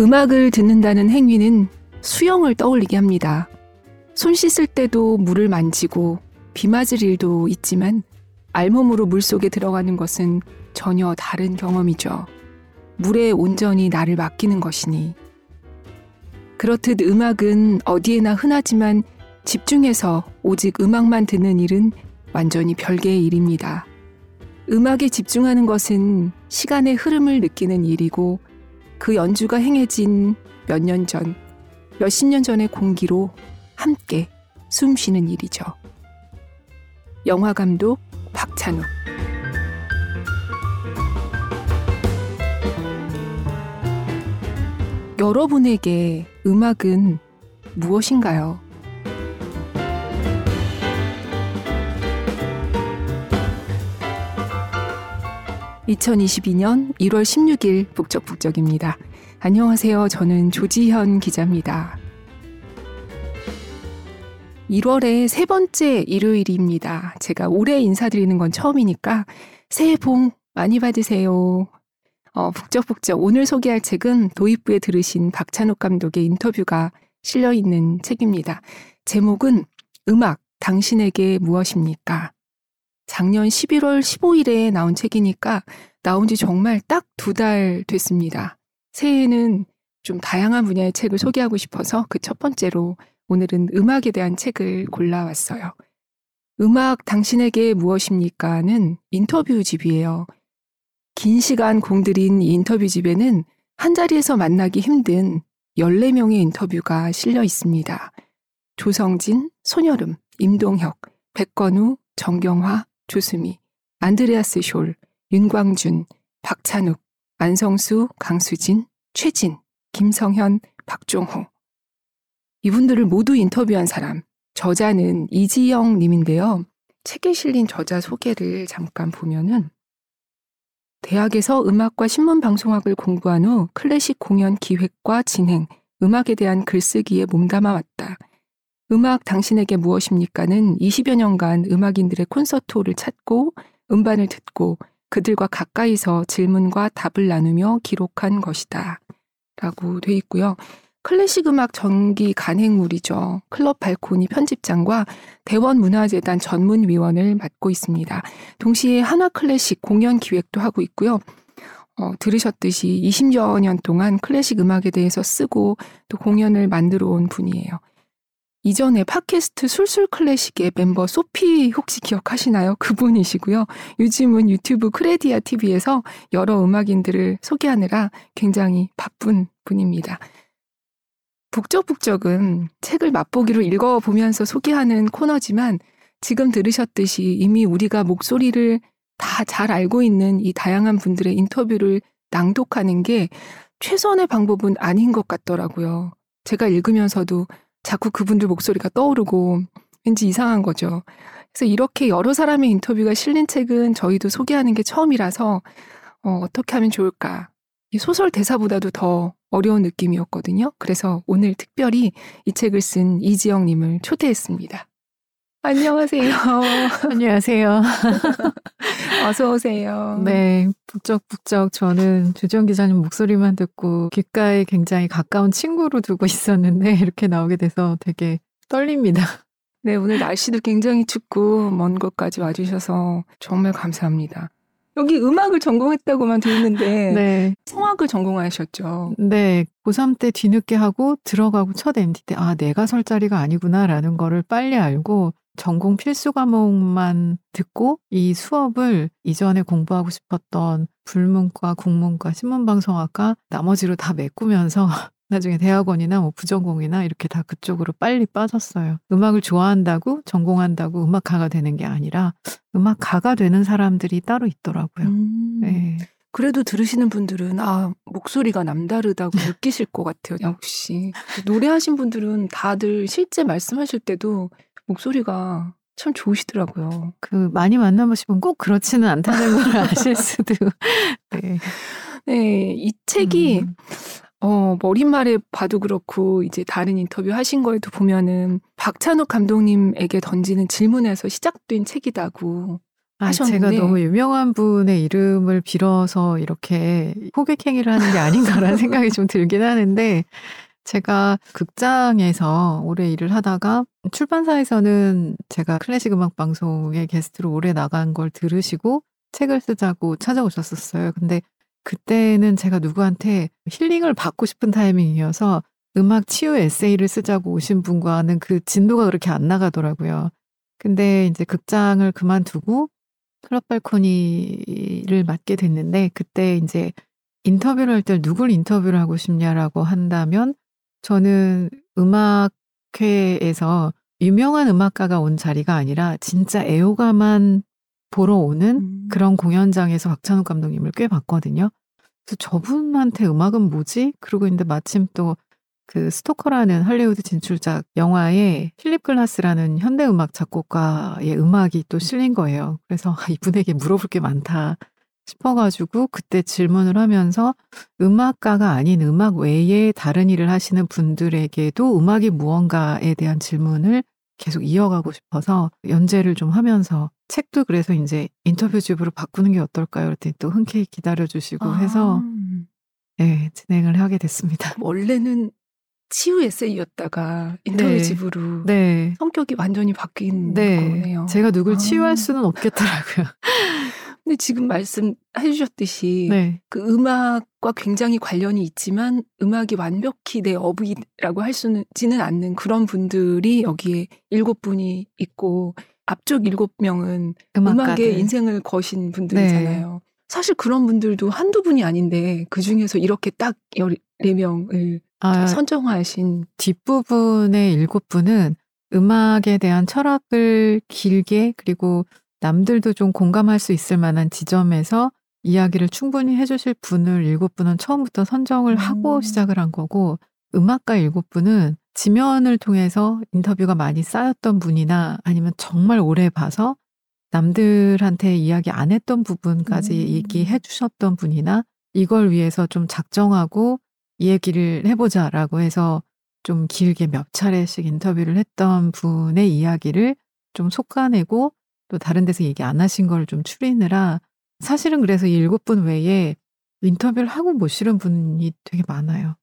음악을 듣는다는 행위는 수영을 떠올리게 합니다. 손 씻을 때도 물을 만지고 비 맞을 일도 있지만 알몸으로 물 속에 들어가는 것은 전혀 다른 경험이죠. 물에 온전히 나를 맡기는 것이니. 그렇듯 음악은 어디에나 흔하지만 집중해서 오직 음악만 듣는 일은 완전히 별개의 일입니다. 음악에 집중하는 것은 시간의 흐름을 느끼는 일이고 그 연주가 행해진 몇 년 전, 몇십 년 전의 공기로 함께 숨 쉬는 일이죠. 영화 감독 박찬욱 여러분에게 음악은 무엇인가요? 2022년 1월 16일 북적북적입니다. 안녕하세요. 저는 조지현 기자입니다. 1월의 세 번째 일요일입니다. 제가 올해 인사드리는 건 처음이니까 새해 복 많이 받으세요. 어, 북적북적 오늘 소개할 책은 도입부에 들으신 박찬욱 감독의 인터뷰가 실려 있는 책입니다. 제목은 음악, 당신에게 무엇입니까? 작년 11월 15일에 나온 책이니까 나온 지 정말 딱 두 달 됐습니다. 새해에는 좀 다양한 분야의 책을 소개하고 싶어서 그 첫 번째로 오늘은 음악에 대한 책을 골라왔어요. 음악 당신에게 무엇입니까는 인터뷰 집이에요. 긴 시간 공들인 이 인터뷰 집에는 한 자리에서 만나기 힘든 14명의 인터뷰가 실려 있습니다. 조성진, 손여름, 임동혁, 백건우, 정경화, 조수미, 안드레아스 숄, 윤광준, 박찬욱, 안성수, 강수진, 최진, 김성현, 박종호. 이분들을 모두 인터뷰한 사람, 저자는 이지영 님인데요. 책에 실린 저자 소개를 잠깐 보면은 대학에서 음악과 신문방송학을 공부한 후 클래식 공연 기획과 진행, 음악에 대한 글쓰기에 몸담아 왔다. 음악 당신에게 무엇입니까는 20여 년간 음악인들의 콘서트홀을 찾고 음반을 듣고 그들과 가까이서 질문과 답을 나누며 기록한 것이다. 라고 돼 있고요. 클래식 음악 전기 간행물이죠. 클럽 발코니 편집장과 대원문화재단 전문위원을 맡고 있습니다. 동시에 한화 클래식 공연 기획도 하고 있고요. 어, 들으셨듯이 20여 년 동안 클래식 음악에 대해서 쓰고 또 공연을 만들어 온 분이에요. 이전에 팟캐스트 술술 클래식의 멤버 소피 혹시 기억하시나요? 그분이시고요. 요즘은 유튜브 크레디아 TV에서 여러 음악인들을 소개하느라 굉장히 바쁜 분입니다. 북적북적은 책을 맛보기로 읽어보면서 소개하는 코너지만 지금 들으셨듯이 이미 우리가 목소리를 다 잘 알고 있는 이 다양한 분들의 인터뷰를 낭독하는 게 최선의 방법은 아닌 것 같더라고요. 제가 읽으면서도 자꾸 그분들 목소리가 떠오르고 왠지 이상한 거죠. 그래서 이렇게 여러 사람의 인터뷰가 실린 책은 저희도 소개하는 게 처음이라서 어, 어떻게 하면 좋을까. 이 소설 대사보다도 더 어려운 느낌이었거든요. 그래서 오늘 특별히 이 책을 쓴 이지영님을 초대했습니다. 안녕하세요. 안녕하세요. 어서 오세요. 네, 북적북적 저는 주정 기자님 목소리만 듣고 귓가에 굉장히 가까운 친구로 두고 있었는데 이렇게 나오게 돼서 되게 떨립니다. 네, 오늘 날씨도 굉장히 춥고 먼 곳까지 와주셔서 정말 감사합니다. 여기 음악을 전공했다고만 들었는데 네. 성악을 전공하셨죠. 네. 고3 때 뒤늦게 하고 들어가고 첫 MD 때 아, 내가 설 자리가 아니구나라는 거를 빨리 알고 전공 필수 과목만 듣고 이 수업을 이전에 공부하고 싶었던 불문과, 국문과, 신문방송학과 나머지로 다 메꾸면서 나중에 대학원이나 뭐 부전공이나 이렇게 다 그쪽으로 빨리 빠졌어요. 음악을 좋아한다고 전공한다고 음악가가 되는 게 아니라 음악가가 되는 사람들이 따로 있더라고요. 음. 네. 그래도 들으시는 분들은 아 목소리가 남다르다고 느끼실 것 같아요. 역시 노래하신 분들은 다들 실제 말씀하실 때도 목소리가 참 좋으시더라고요. 그 많이 만나보시면 꼭 그렇지는 않다는 걸 아실 수도. 네. 네, 이 책이 음. 어, 머릿말에 봐도 그렇고 이제 다른 인터뷰 하신 거에도 보면은 박찬욱 감독님에게 던지는 질문에서 시작된 책이다고 아, 하셨는데 제가 너무 유명한 분의 이름을 빌어서 이렇게 호객 행위를 하는 게 아닌가라는 생각이 좀 들긴 하는데 제가 극장에서 오래 일을 하다가 출판사에서는 제가 클래식 음악 방송에 게스트로 오래 나간 걸 들으시고 책을 쓰자고 찾아오셨었어요. 근데 그때는 제가 누구한테 힐링을 받고 싶은 타이밍이어서 음악 치유 에세이를 쓰자고 오신 분과는 그 진도가 그렇게 안 나가더라고요. 근데 이제 극장을 그만두고 클럽 발코니를 맡게 됐는데 그때 이제 인터뷰를 할 때 누굴 인터뷰를 하고 싶냐라고 한다면 저는 음악회에서 유명한 음악가가 온 자리가 아니라 진짜 애호가만 보러 오는 음. 그런 공연장에서 박찬욱 감독님을 꽤 봤거든요. 그래서 저분한테 음악은 뭐지? 그러고 있는데 마침 또 그 스토커라는 할리우드 진출작 영화에 필립 글라스라는 현대음악 작곡가의 음악이 또 실린 거예요. 그래서 아, 이분에게 물어볼 게 많다 싶어가지고 그때 질문을 하면서 음악가가 아닌 음악 외에 다른 일을 하시는 분들에게도 음악이 무언가에 대한 질문을 계속 이어가고 싶어서 연재를 좀 하면서 책도 그래서 이제 인터뷰집으로 바꾸는 게 어떨까요? 그랬더니 또 흔쾌히 기다려주시고 해서 아, 네, 진행을 하게 됐습니다. 원래는 치유 에세이였다가 인터뷰집으로 네. 성격이 완전히 바뀐 네. 거네요. 제가 누굴 아. 치유할 수는 없겠더라고요. 근데 지금 말씀해 주셨듯이 네. 그 음악과 굉장히 관련이 있지만 음악이 완벽히 내 어부이라고 할 수는지는 않는 그런 분들이 여기에 일곱 분이 있고 앞쪽 일곱 명은 음악가들. 네. 음악에 인생을 거신 분들이잖아요. 사실 그런 분들도 한두 분이 아닌데 그 중에서 이렇게 딱 14명을 아, 선정하신 뒷부분의 일곱 분은 음악에 대한 철학을 길게 그리고 남들도 좀 공감할 수 있을 만한 지점에서 이야기를 충분히 해주실 분을 일곱 분은 처음부터 선정을 하고 음. 시작을 한 거고 음악가 일곱 분은 지면을 통해서 인터뷰가 많이 쌓였던 분이나 아니면 정말 오래 봐서 남들한테 이야기 안 했던 부분까지 음. 얘기해 주셨던 분이나 이걸 위해서 좀 작정하고 이 얘기를 해보자 라고 해서 좀 길게 몇 차례씩 인터뷰를 했던 분의 이야기를 좀 속아내고 또 다른 데서 얘기 안 하신 걸 좀 추리느라 사실은 그래서 이 일곱 분 외에 인터뷰를 하고 못 실은 분이 되게 많아요.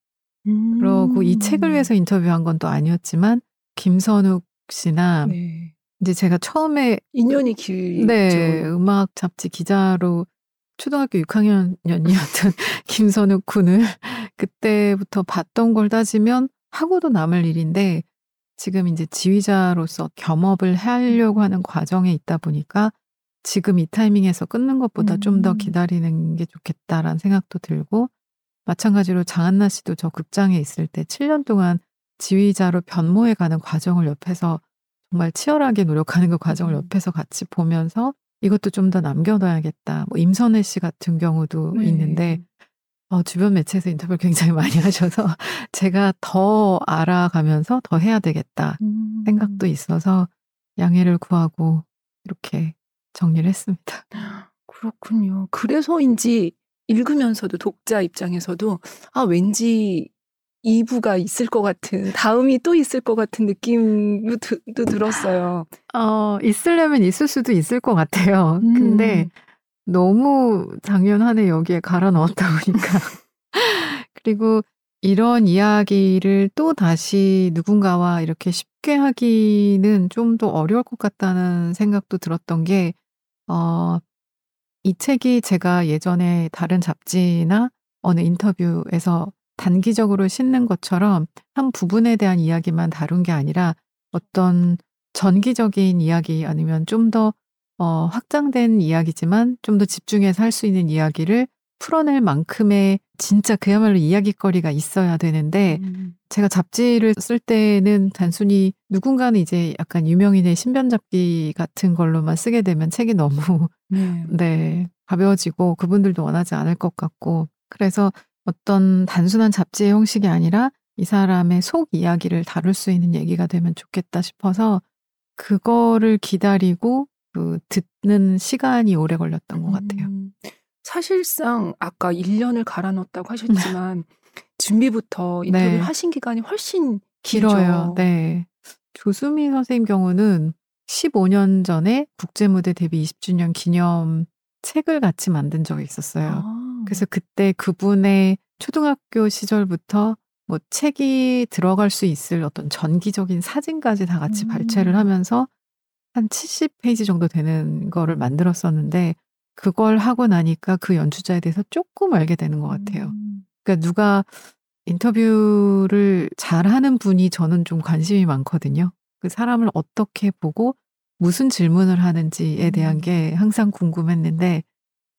음. 그러고 이 책을 위해서 인터뷰한 건 또 아니었지만 김선욱 씨나 네. 이제 제가 처음에 인연이 길죠. 네, 음악 잡지 기자로 초등학교 6학년이었던 김선욱 군을 그때부터 봤던 걸 따지면 하고도 남을 일인데 지금 이제 지휘자로서 겸업을 하려고 하는 과정에 있다 보니까 지금 이 타이밍에서 끊는 것보다 좀더 음. 기다리는 게 좋겠다라는 생각도 들고 마찬가지로 장한나 씨도 저 극장에 있을 때 7년 동안 지휘자로 변모해 가는 과정을 옆에서 정말 치열하게 노력하는 그 과정을 음. 옆에서 같이 보면서 이것도 좀 더 남겨둬야겠다. 뭐 임선혜 씨 같은 경우도 네. 있는데 어, 주변 매체에서 인터뷰를 굉장히 많이 하셔서 제가 더 알아가면서 더 해야 되겠다 음. 생각도 있어서 양해를 구하고 이렇게 정리를 했습니다. 그렇군요. 그래서인지 읽으면서도 독자 입장에서도 아 왠지 2부가 있을 것 같은 다음이 또 있을 것 같은 느낌도 들었어요. 어, 있으려면 있을 수도 있을 것 같아요. 음. 근데 너무 당연하네 여기에 갈아 넣었다 보니까. 그리고 이런 이야기를 또 다시 누군가와 이렇게 쉽게 하기는 좀 더 어려울 것 같다는 생각도 들었던 게, 어, 이 책이 제가 예전에 다른 잡지나 어느 인터뷰에서 단기적으로 싣는 것처럼 한 부분에 대한 이야기만 다룬 게 아니라 어떤 전기적인 이야기 아니면 좀 더 어, 확장된 이야기지만 좀 더 집중해서 할 수 있는 이야기를 풀어낼 만큼의 진짜 그야말로 이야기거리가 있어야 되는데 음. 제가 잡지를 쓸 때는 단순히 누군가는 이제 약간 유명인의 신변 잡기 같은 걸로만 쓰게 되면 책이 너무 네. 네, 가벼워지고 그분들도 원하지 않을 것 같고 그래서 어떤 단순한 잡지의 형식이 아니라 이 사람의 속 이야기를 다룰 수 있는 얘기가 되면 좋겠다 싶어서 그거를 기다리고 그 듣는 시간이 오래 걸렸던 것 같아요. 음. 사실상 아까 1년을 갈아 넣었다고 하셨지만 준비부터 인터뷰 네. 하신 기간이 훨씬. 길어요. 네. 조수미 선생님 경우는 15년 전에 국제무대 데뷔 20주년 기념 책을 같이 만든 적이 있었어요. 아. 그래서 그때 그분의 초등학교 시절부터 뭐 책이 들어갈 수 있을 어떤 전기적인 사진까지 다 같이 음. 발췌를 하면서 한 70페이지 정도 되는 거를 만들었었는데 그걸 하고 나니까 그 연주자에 대해서 조금 알게 되는 것 같아요. 음. 그러니까 누가 인터뷰를 잘하는 분이 저는 좀 관심이 많거든요. 그 사람을 어떻게 보고 무슨 질문을 하는지에 대한 음. 게 항상 궁금했는데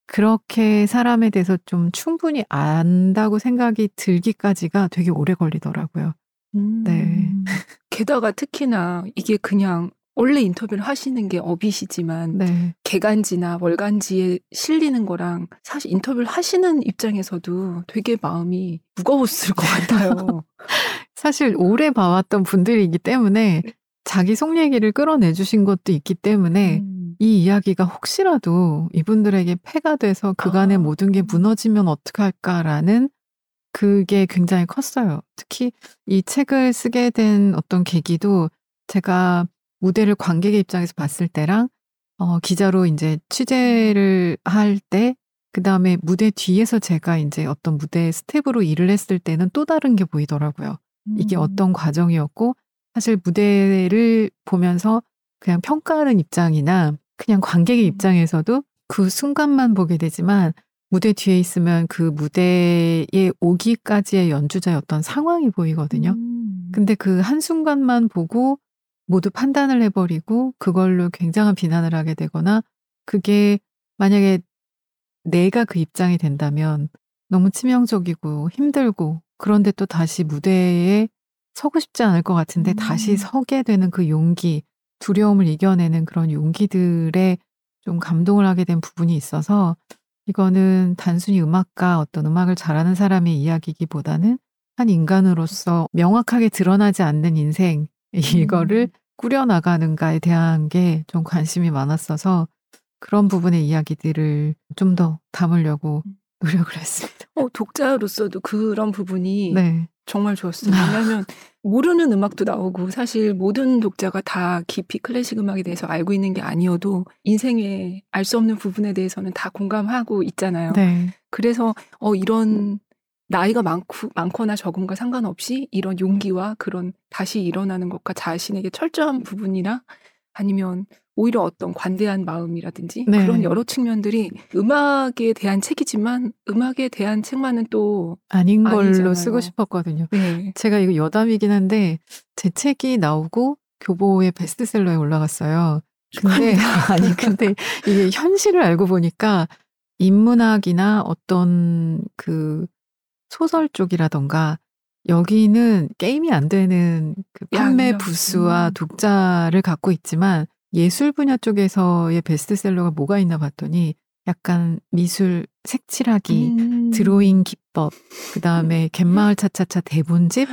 그렇게 사람에 대해서 좀 충분히 안다고 생각이 들기까지가 되게 오래 걸리더라고요. 네. 음. 게다가 특히나 이게 그냥 원래 인터뷰를 하시는 게 업이시지만 네. 개간지나 월간지에 실리는 거랑 사실 인터뷰를 하시는 입장에서도 되게 마음이 무거웠을 것 같아요. 사실 오래 봐왔던 분들이기 때문에 자기 속 얘기를 끌어내 주신 것도 있기 때문에 음. 이 이야기가 혹시라도 이분들에게 폐가 돼서 그간의 아. 모든 게 무너지면 어떡할까라는 그게 굉장히 컸어요. 특히 이 책을 쓰게 된 어떤 계기도 제가 무대를 관객의 입장에서 봤을 때랑 어, 기자로 이제 취재를 할 때, 그 다음에 무대 뒤에서 제가 이제 어떤 무대 스태프로 일을 했을 때는 또 다른 게 보이더라고요. 이게 음. 어떤 과정이었고, 사실 무대를 보면서 그냥 평가하는 입장이나 그냥 관객의 음. 입장에서도 그 순간만 보게 되지만 무대 뒤에 있으면 그 무대에 오기까지의 연주자의 어떤 상황이 보이거든요. 음. 근데 그 한순간만 보고 모두 판단을 해버리고 그걸로 굉장한 비난을 하게 되거나 그게 만약에 내가 그 입장이 된다면 너무 치명적이고 힘들고 그런데 또 다시 무대에 서고 싶지 않을 것 같은데 음. 다시 서게 되는 그 용기, 두려움을 이겨내는 그런 용기들에 좀 감동을 하게 된 부분이 있어서 이거는 단순히 음악가 어떤 음악을 잘하는 사람의 이야기기보다는 한 인간으로서 명확하게 드러나지 않는 인생 이거를 음. 꾸려나가는가에 대한 게 좀 관심이 많았어서 그런 부분의 이야기들을 좀 더 담으려고 음. 노력을 했습니다. 어, 독자로서도 그런 부분이 네. 정말 좋았어요. 왜냐하면 모르는 음악도 나오고 사실 모든 독자가 다 깊이 클래식 음악에 대해서 알고 있는 게 아니어도 인생에 알수 없는 부분에 대해서는 다 공감하고 있잖아요. 네. 그래서 어 이런 나이가 많고 많거나 적음과 상관없이 이런 용기와 그런 다시 일어나는 것과 자신에게 철저한 부분이나 아니면 오히려 어떤 관대한 마음이라든지 네. 그런 여러 측면들이 음악에 대한 책이지만 음악에 대한 책만은 또 아닌 걸로 아니잖아요. 쓰고 싶었거든요. 네. 제가 이거 여담이긴 한데 제 책이 나오고 교보의 베스트셀러에 올라갔어요. 근데 아니 근데 이게 현실을 알고 보니까 인문학이나 어떤 그 소설 쪽이라던가 여기는 게임이 안 되는 그 판매. 부수와 음. 독자를 갖고 있지만 예술 분야 쪽에서의 베스트셀러가 뭐가 있나 봤더니 약간 미술 색칠하기, 음. 드로잉 기법, 그 다음에 갯마을 차차차 대본집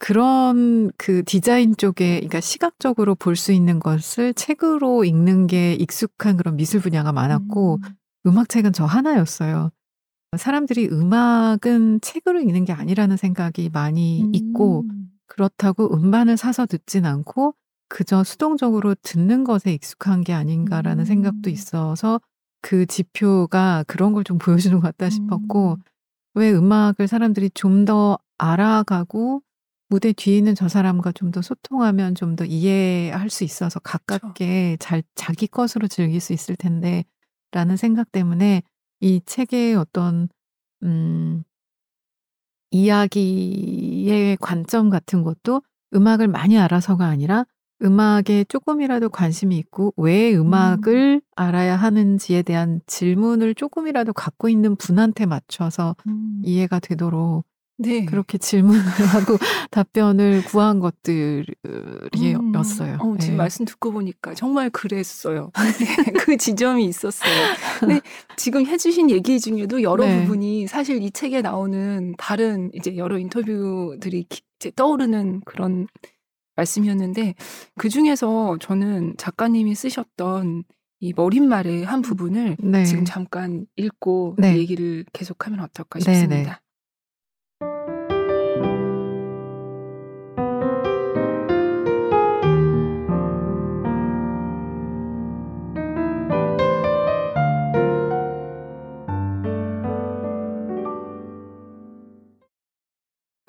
그런 그 디자인 쪽에 그러니까 시각적으로 볼 수 있는 것을 책으로 읽는 게 익숙한 그런 미술 분야가 많았고 음. 음악 책은 저 하나였어요. 사람들이 음악은 책으로 읽는 게 아니라는 생각이 많이 있고 음. 그렇다고 음반을 사서 듣진 않고 그저 수동적으로 듣는 것에 익숙한 게 아닌가라는 음. 생각도 있어서 그 지표가 그런 걸 좀 보여주는 것 같다 싶었고 음. 왜 음악을 사람들이 좀 더 알아가고 무대 뒤에 있는 저 사람과 좀 더 소통하면 좀 더 이해할 수 있어서 가깝게 잘 자기 것으로 즐길 수 있을 텐데 라는 생각 때문에 이 책의 어떤 음 이야기의 관점 같은 것도 음악을 많이 알아서가 아니라 음악에 조금이라도 관심이 있고 왜 음악을 알아야 하는지에 대한 질문을 조금이라도 갖고 있는 분한테 맞춰서 음. 이해가 되도록 네. 그렇게 질문을 하고 답변을 구한 것들이었어요. 음. 어, 지금 네. 말씀 듣고 보니까 정말 그랬어요. 네, 그 지점이 있었어요. 근데 지금 해주신 얘기 중에도 여러 네. 부분이 사실 이 책에 나오는 다른 이제 여러 인터뷰들이 기- 이제 떠오르는 그런 말씀이었는데 그 중에서 저는 작가님이 쓰셨던 이 머릿말의 한 부분을 네. 지금 잠깐 읽고 네. 얘기를 계속하면 어떨까 네, 싶습니다.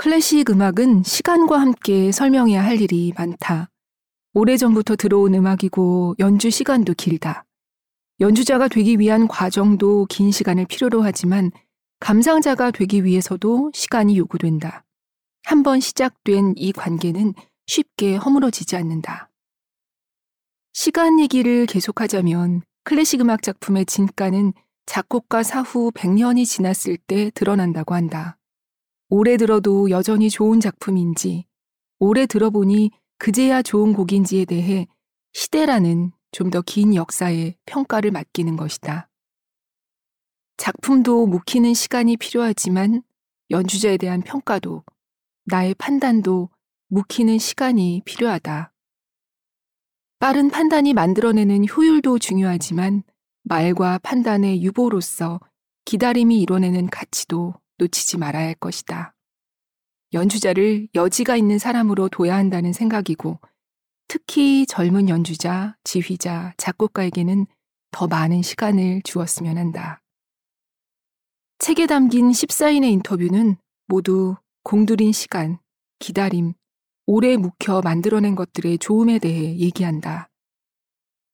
클래식 음악은 시간과 함께 설명해야 할 일이 많다. 오래전부터 들어온 음악이고 연주 시간도 길다. 연주자가 되기 위한 과정도 긴 시간을 필요로 하지만 감상자가 되기 위해서도 시간이 요구된다. 한번 시작된 이 관계는 쉽게 허물어지지 않는다. 시간 얘기를 계속하자면 클래식 음악 작품의 진가는 작곡가 사후 100년이 지났을 때 드러난다고 한다. 오래 들어도 여전히 좋은 작품인지, 오래 들어보니 그제야 좋은 곡인지에 대해 시대라는 좀 더 긴 역사에 평가를 맡기는 것이다. 작품도 묵히는 시간이 필요하지만 연주자에 대한 평가도 나의 판단도 묵히는 시간이 필요하다. 빠른 판단이 만들어내는 효율도 중요하지만 말과 판단의 유보로서 기다림이 이뤄내는 가치도 놓치지 말아야 할 것이다. 연주자를 여지가 있는 사람으로 둬야 한다는 생각이고 특히 젊은 연주자, 지휘자, 작곡가에게는 더 많은 시간을 주었으면 한다. 책에 담긴 14인의 인터뷰는 모두 공들인 시간, 기다림, 오래 묵혀 만들어낸 것들의 좋음에 대해 얘기한다.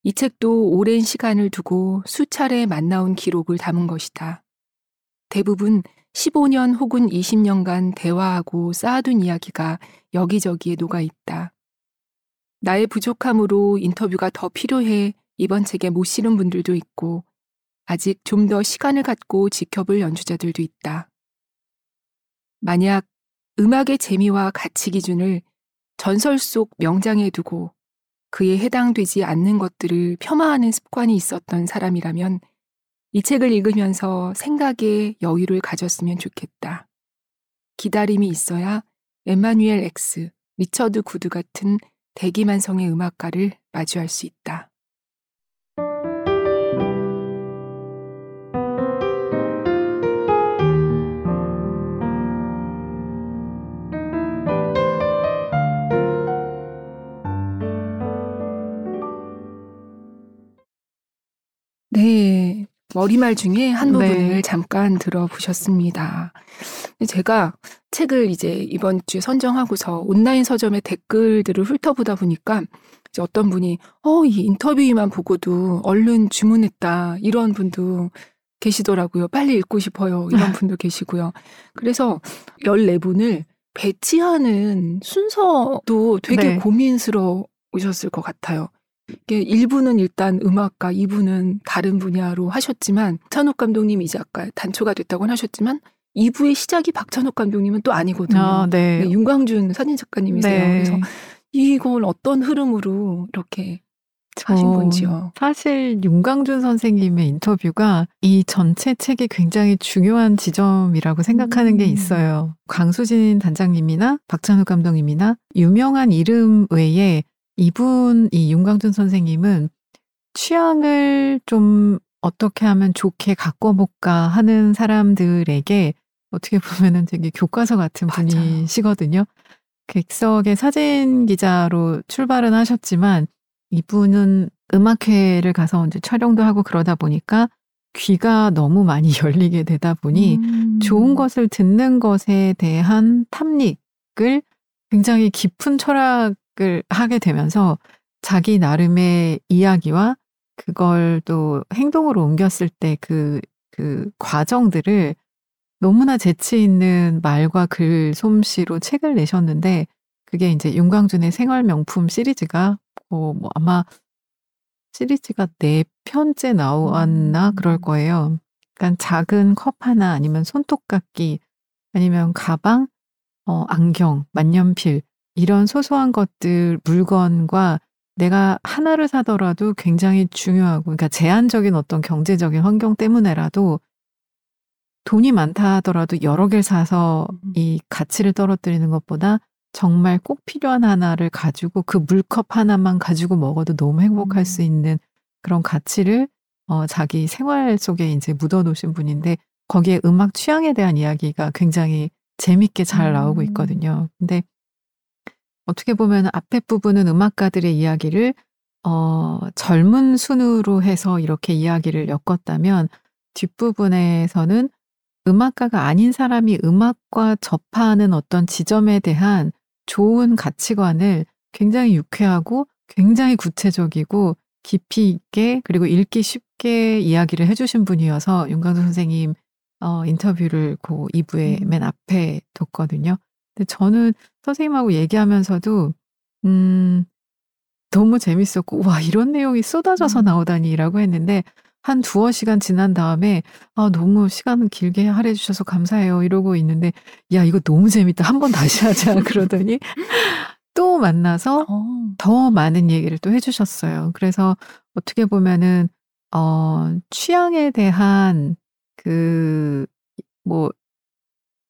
이 책도 오랜 시간을 두고 수차례 만나온 기록을 담은 것이다. 대부분 15년 혹은 20년간 대화하고 쌓아둔 이야기가 여기저기에 녹아 있다. 나의 부족함으로 인터뷰가 더 필요해 이번 책에 못 실은 분들도 있고 아직 좀 더 시간을 갖고 지켜볼 연주자들도 있다. 만약 음악의 재미와 가치 기준을 전설 속 명장에 두고 그에 해당되지 않는 것들을 폄하하는 습관이 있었던 사람이라면 이 책을 읽으면서 생각의 여유를 가졌으면 좋겠다. 기다림이 있어야 에마뉴엘 엑스, 리처드 구드 같은 대기만성의 음악가를 마주할 수 있다. 네. 머리말 중에 한 네. 부분을 잠깐 들어보셨습니다. 제가 책을 이제 이번 주에 선정하고서 온라인 서점의 댓글들을 훑어보다 보니까 이제 어떤 분이 어, 이 인터뷰만 보고도 얼른 주문했다. 이런 분도 계시더라고요. 빨리 읽고 싶어요. 이런 분도 계시고요. 그래서 14분을 배치하는 순서도 되게 네. 고민스러우셨을 것 같아요. 이게 1부는 일단 음악가, 2부는 다른 분야로 하셨지만 찬욱 감독님이 이제 아까 단초가 됐다고 하셨지만 2부의 시작이 박찬욱 감독님은 또 아니거든요. 아, 네. 네, 윤광준 사진 작가님이세요. 네. 그래서 이걸 어떤 흐름으로 이렇게 하신 어, 건지요. 사실 윤광준 선생님의 인터뷰가 이 전체 책이 굉장히 중요한 지점이라고 생각하는 게 음. 있어요. 강수진 단장님이나 박찬욱 감독님이나 유명한 이름 외에 이분 이 윤광준 선생님은 취향을 좀 어떻게 하면 좋게 가꿔볼까 하는 사람들에게 어떻게 보면은 되게 교과서 같은 맞아요. 분이시거든요. 객석의 사진 기자로 출발은 하셨지만 이분은 음악회를 가서 이제 촬영도 하고 그러다 보니까 귀가 너무 많이 열리게 되다 보니 음. 좋은 것을 듣는 것에 대한 탐닉을 굉장히 깊은 철학 을 하게 되면서 자기 나름의 이야기와 그걸 또 행동으로 옮겼을 때 그, 그 과정들을 너무나 재치 있는 말과 글 솜씨로 책을 내셨는데 그게 이제 윤광준의 생활 명품 시리즈가 어, 뭐 아마 시리즈가 네 편째 나왔나 음. 그럴 거예요. 그러니까 작은 컵 하나 아니면 손톱깎이 아니면 가방, 어, 안경, 만년필 이런 소소한 것들 물건과 내가 하나를 사더라도 굉장히 중요하고 그러니까 제한적인 어떤 경제적인 환경 때문에라도 돈이 많다 하더라도 여러 개를 사서 음. 이 가치를 떨어뜨리는 것보다 정말 꼭 필요한 하나를 가지고 그 물컵 하나만 가지고 먹어도 너무 행복할 음. 수 있는 그런 가치를 어, 자기 생활 속에 이제 묻어놓으신 분인데 거기에 음악 취향에 대한 이야기가 굉장히 재밌게 잘 나오고 음. 있거든요. 근데 어떻게 보면 앞에 부분은 음악가들의 이야기를 어, 젊은 순으로 해서 이렇게 이야기를 엮었다면 뒷부분에서는 음악가가 아닌 사람이 음악과 접하는 어떤 지점에 대한 좋은 가치관을 굉장히 유쾌하고 굉장히 구체적이고 깊이 있게 그리고 읽기 쉽게 이야기를 해주신 분이어서 윤강수 선생님 어, 인터뷰를 그 2부의 음. 맨 앞에 뒀거든요. 근데 저는 선생님하고 얘기하면서도 음, 너무 재밌었고 와 이런 내용이 쏟아져서 음. 나오다니라고 했는데 한 두어 시간 지난 다음에 아 너무 시간 길게 할애해 주셔서 감사해요 이러고 있는데 야 이거 너무 재밌다 한 번 다시 하자 그러더니 또 만나서 어. 더 많은 얘기를 또 해주셨어요. 그래서 어떻게 보면은 어 취향에 대한 그 뭐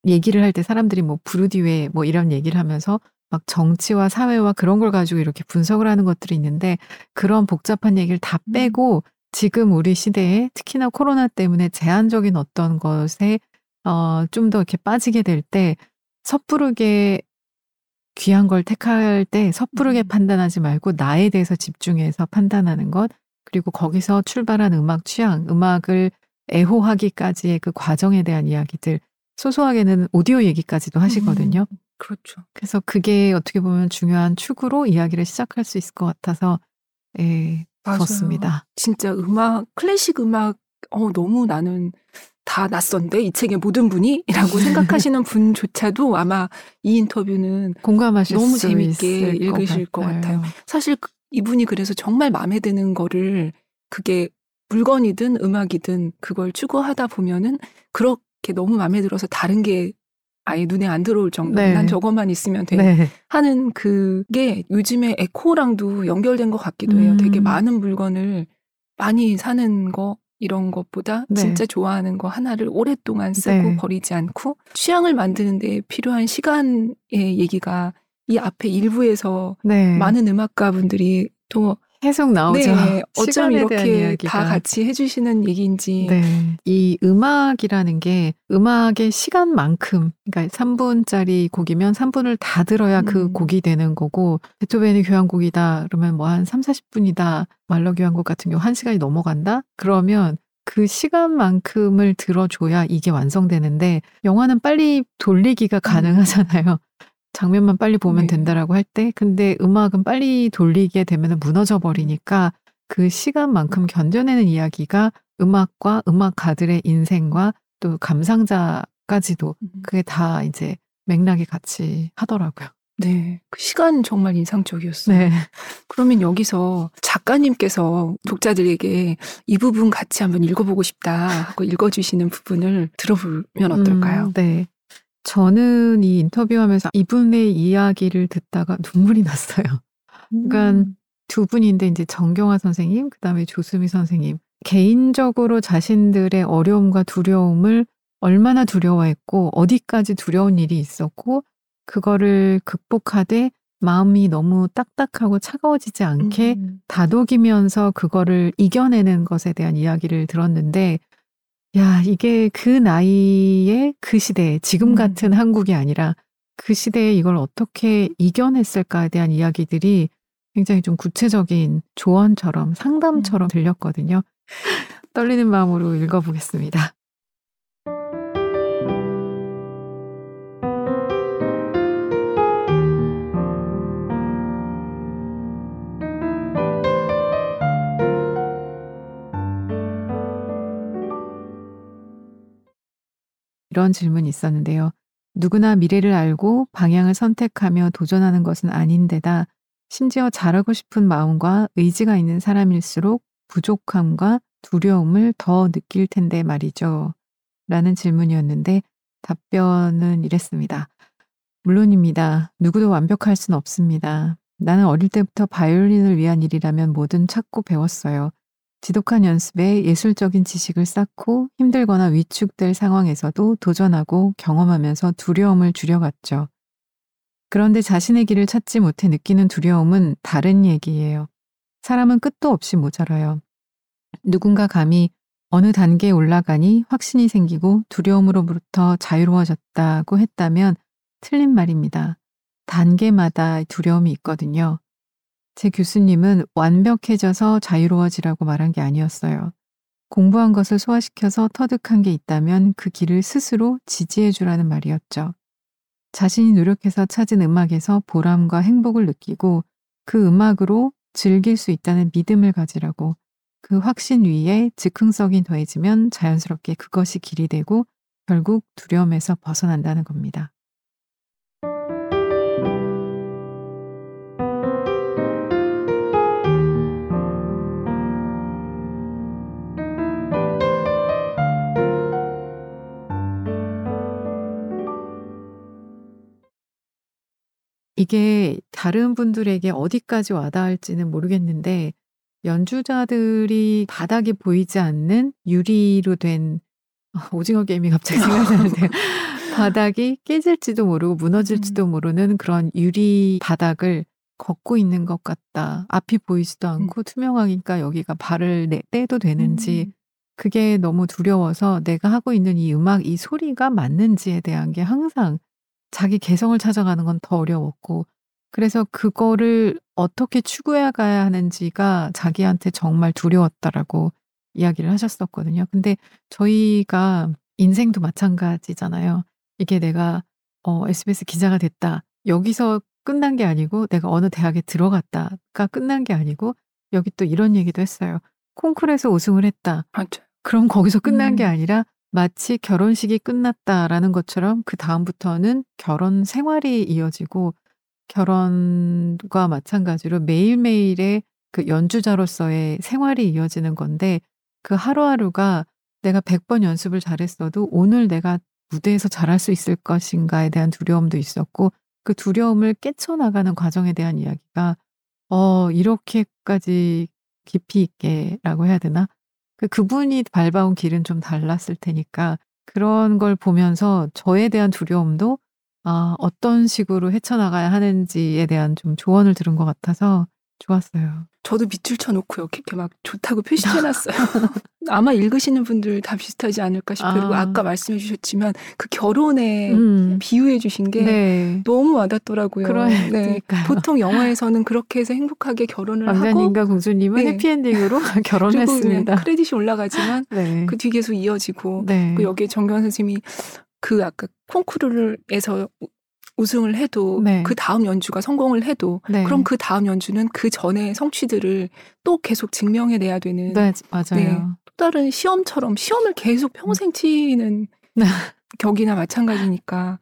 얘기를 할 때 사람들이 뭐 부르디웨 뭐 이런 얘기를 하면서 막 정치와 사회와 그런 걸 가지고 이렇게 분석을 하는 것들이 있는데 그런 복잡한 얘기를 다 음. 빼고 지금 우리 시대에 특히나 코로나 때문에 제한적인 어떤 것에 어 좀 더 이렇게 빠지게 될 때 섣부르게 귀한 걸 택할 때 섣부르게 음. 판단하지 말고 나에 대해서 집중해서 판단하는 것 그리고 거기서 출발한 음악 취향, 음악을 애호하기까지의 그 과정에 대한 이야기들 소소하게는 오디오 얘기까지도 하시거든요. 음. 그렇죠. 그래서 그게 어떻게 보면 중요한 축으로 이야기를 시작할 수 있을 것 같아서 예, 맞아요. 좋습니다. 진짜 음악 클래식 음악 어 너무 나는 다 낯선데 이 책의 모든 분이? 라고 생각하시는 분조차도 아마 이 인터뷰는 공감하실 너무 수 재밌게 있을 읽으실 것 같아요. 사실 그- 이분이 그래서 정말 마음에 드는 거를 그게 물건이든 음악이든 그걸 추구하다 보면은 그렇게 너무 마음에 들어서 다른 게 아예 눈에 안 들어올 정도로 네. 난 저것만 있으면 돼 네. 하는 그게 요즘에 에코랑도 연결된 것 같기도 해요. 되게 음. 많은 물건을 많이 사는 거 이런 것보다 네. 진짜 좋아하는 거 하나를 오랫동안 쓰고 네. 버리지 않고 취향을 만드는 데 필요한 시간의 얘기가 이 앞에 일부에서 네. 많은 음악가 분들이 또 계속 나오죠. 네, 어쩜 이렇게. 다 같이 해주시는 얘기인지 네. 이 음악이라는 게 음악의 시간만큼, 그러니까 3분짜리 곡이면 3분을 다 들어야 그 음. 곡이 되는 거고, 베토벤의 교향곡이다. 그러면 뭐 한 3, 40분이다. 말러 교향곡 같은 경우 1시간이 넘어간다? 그러면 그 시간만큼을 들어줘야 이게 완성되는데, 영화는 빨리 돌리기가 가능하잖아요. 장면만 빨리 보면 음. 네. 된다라고 할 때, 근데 음악은 빨리 돌리게 되면 무너져 버리니까 그 시간만큼 견뎌내는 이야기가 음악과 음악가들의 인생과 또 감상자까지도 음. 그게 다 이제 맥락이 같이 하더라고요. 네, 그 시간 정말 인상적이었어요. 네. 그러면 여기서 작가님께서 독자들에게 이 부분 같이 한번 읽어보고 싶다 하고 읽어주시는 부분을 들어보면 어떨까요? 음, 네. 저는 이 인터뷰하면서 이분의 이야기를 듣다가 눈물이 났어요. 그러니까 음. 두 분인데 이제 정경화 선생님, 그다음에 조수미 선생님. 개인적으로 자신들의 어려움과 두려움을 얼마나 두려워했고 어디까지 두려운 일이 있었고 그거를 극복하되 마음이 너무 딱딱하고 차가워지지 않게 음. 다독이면서 그거를 이겨내는 것에 대한 이야기를 들었는데 야 이게 그 나이에 그 시대에 지금 음. 같은 한국이 아니라 그 시대에 이걸 어떻게 이겨냈을까에 대한 이야기들이 굉장히 좀 구체적인 조언처럼 상담처럼 들렸거든요. 떨리는 마음으로 읽어보겠습니다. 이런 질문이 있었는데요. 누구나 미래를 알고 방향을 선택하며 도전하는 것은 아닌데다 심지어 잘하고 싶은 마음과 의지가 있는 사람일수록 부족함과 두려움을 더 느낄 텐데 말이죠. 라는 질문이었는데 답변은 이랬습니다. 물론입니다. 누구도 완벽할 순 없습니다. 나는 어릴 때부터 바이올린을 위한 일이라면 뭐든 찾고 배웠어요. 지독한 연습에 예술적인 지식을 쌓고 힘들거나 위축될 상황에서도 도전하고 경험하면서 두려움을 줄여갔죠. 그런데 자신의 길을 찾지 못해 느끼는 두려움은 다른 얘기예요. 사람은 끝도 없이 모자라요. 누군가 감히 어느 단계에 올라가니 확신이 생기고 두려움으로부터 자유로워졌다고 했다면 틀린 말입니다. 단계마다 두려움이 있거든요. 제 교수님은 완벽해져서 자유로워지라고 말한 게 아니었어요. 공부한 것을 소화시켜서 터득한 게 있다면 그 길을 스스로 지지해 주라는 말이었죠. 자신이 노력해서 찾은 음악에서 보람과 행복을 느끼고 그 음악으로 즐길 수 있다는 믿음을 가지라고 그 확신 위에 즉흥성이 더해지면 자연스럽게 그것이 길이 되고 결국 두려움에서 벗어난다는 겁니다. 이게 다른 분들에게 어디까지 와닿을지는 모르겠는데 연주자들이 바닥이 보이지 않는 유리로 된 오징어 게임이 갑자기 생각나는데요. 바닥이 깨질지도 모르고 무너질지도 음. 모르는 그런 유리 바닥을 걷고 있는 것 같다. 앞이 보이지도 음. 않고 음. 투명하니까 여기가 발을 내, 떼도 되는지 음. 그게 너무 두려워서 내가 하고 있는 이 음악, 이 소리가 맞는지에 대한 게 항상 자기 개성을 찾아가는 건 더 어려웠고 그래서 그거를 어떻게 추구해 가야 하는지가 자기한테 정말 두려웠다라고 이야기를 하셨었거든요. 근데 저희가 인생도 마찬가지잖아요. 이게 내가 어 SBS 기자가 됐다. 여기서 끝난 게 아니고 내가 어느 대학에 들어갔다가 끝난 게 아니고 여기 또 이런 얘기도 했어요. 콩쿨에서 우승을 했다. 맞죠. 그럼 거기서 끝난 음. 게 아니라 마치 결혼식이 끝났다라는 것처럼 그 다음부터는 결혼 생활이 이어지고 결혼과 마찬가지로 매일매일의 그 연주자로서의 생활이 이어지는 건데 그 하루하루가 내가 100번 연습을 잘했어도 오늘 내가 무대에서 잘할 수 있을 것인가에 대한 두려움도 있었고 그 두려움을 깨쳐나가는 과정에 대한 이야기가 어 이렇게까지 깊이 있게라고 해야 되나? 그 그분이 밟아온 길은 좀 달랐을 테니까 그런 걸 보면서 저에 대한 두려움도 아 어떤 식으로 헤쳐나가야 하는지에 대한 좀 조언을 들은 것 같아서 좋았어요. 저도 밑줄 쳐놓고요. 이렇게 막 좋다고 표시해 놨어요. 아마 읽으시는 분들 다 비슷하지 않을까 싶어요. 아. 그리고 아까 말씀해 주셨지만 그 결혼에 음. 비유해 주신 게 네. 너무 와닿더라고요. 네. 보통 영화에서는 그렇게 해서 행복하게 결혼을 하고 왕자님과 공주님은 네. 해피엔딩으로 결혼했습니다. 크레딧이 올라가지만 네. 그뒤 계속 이어지고 네. 그 여기에 정경 선생님이 그 아까 콩쿠르에서 우승을 해도 네. 그 다음 연주가 성공을 해도 네. 그럼 그 다음 연주는 그 전에 성취들을 또 계속 증명해 내야 되는 네, 맞아요. 네, 또 다른 시험처럼 시험을 계속 평생 치는 네. 격이나 마찬가지니까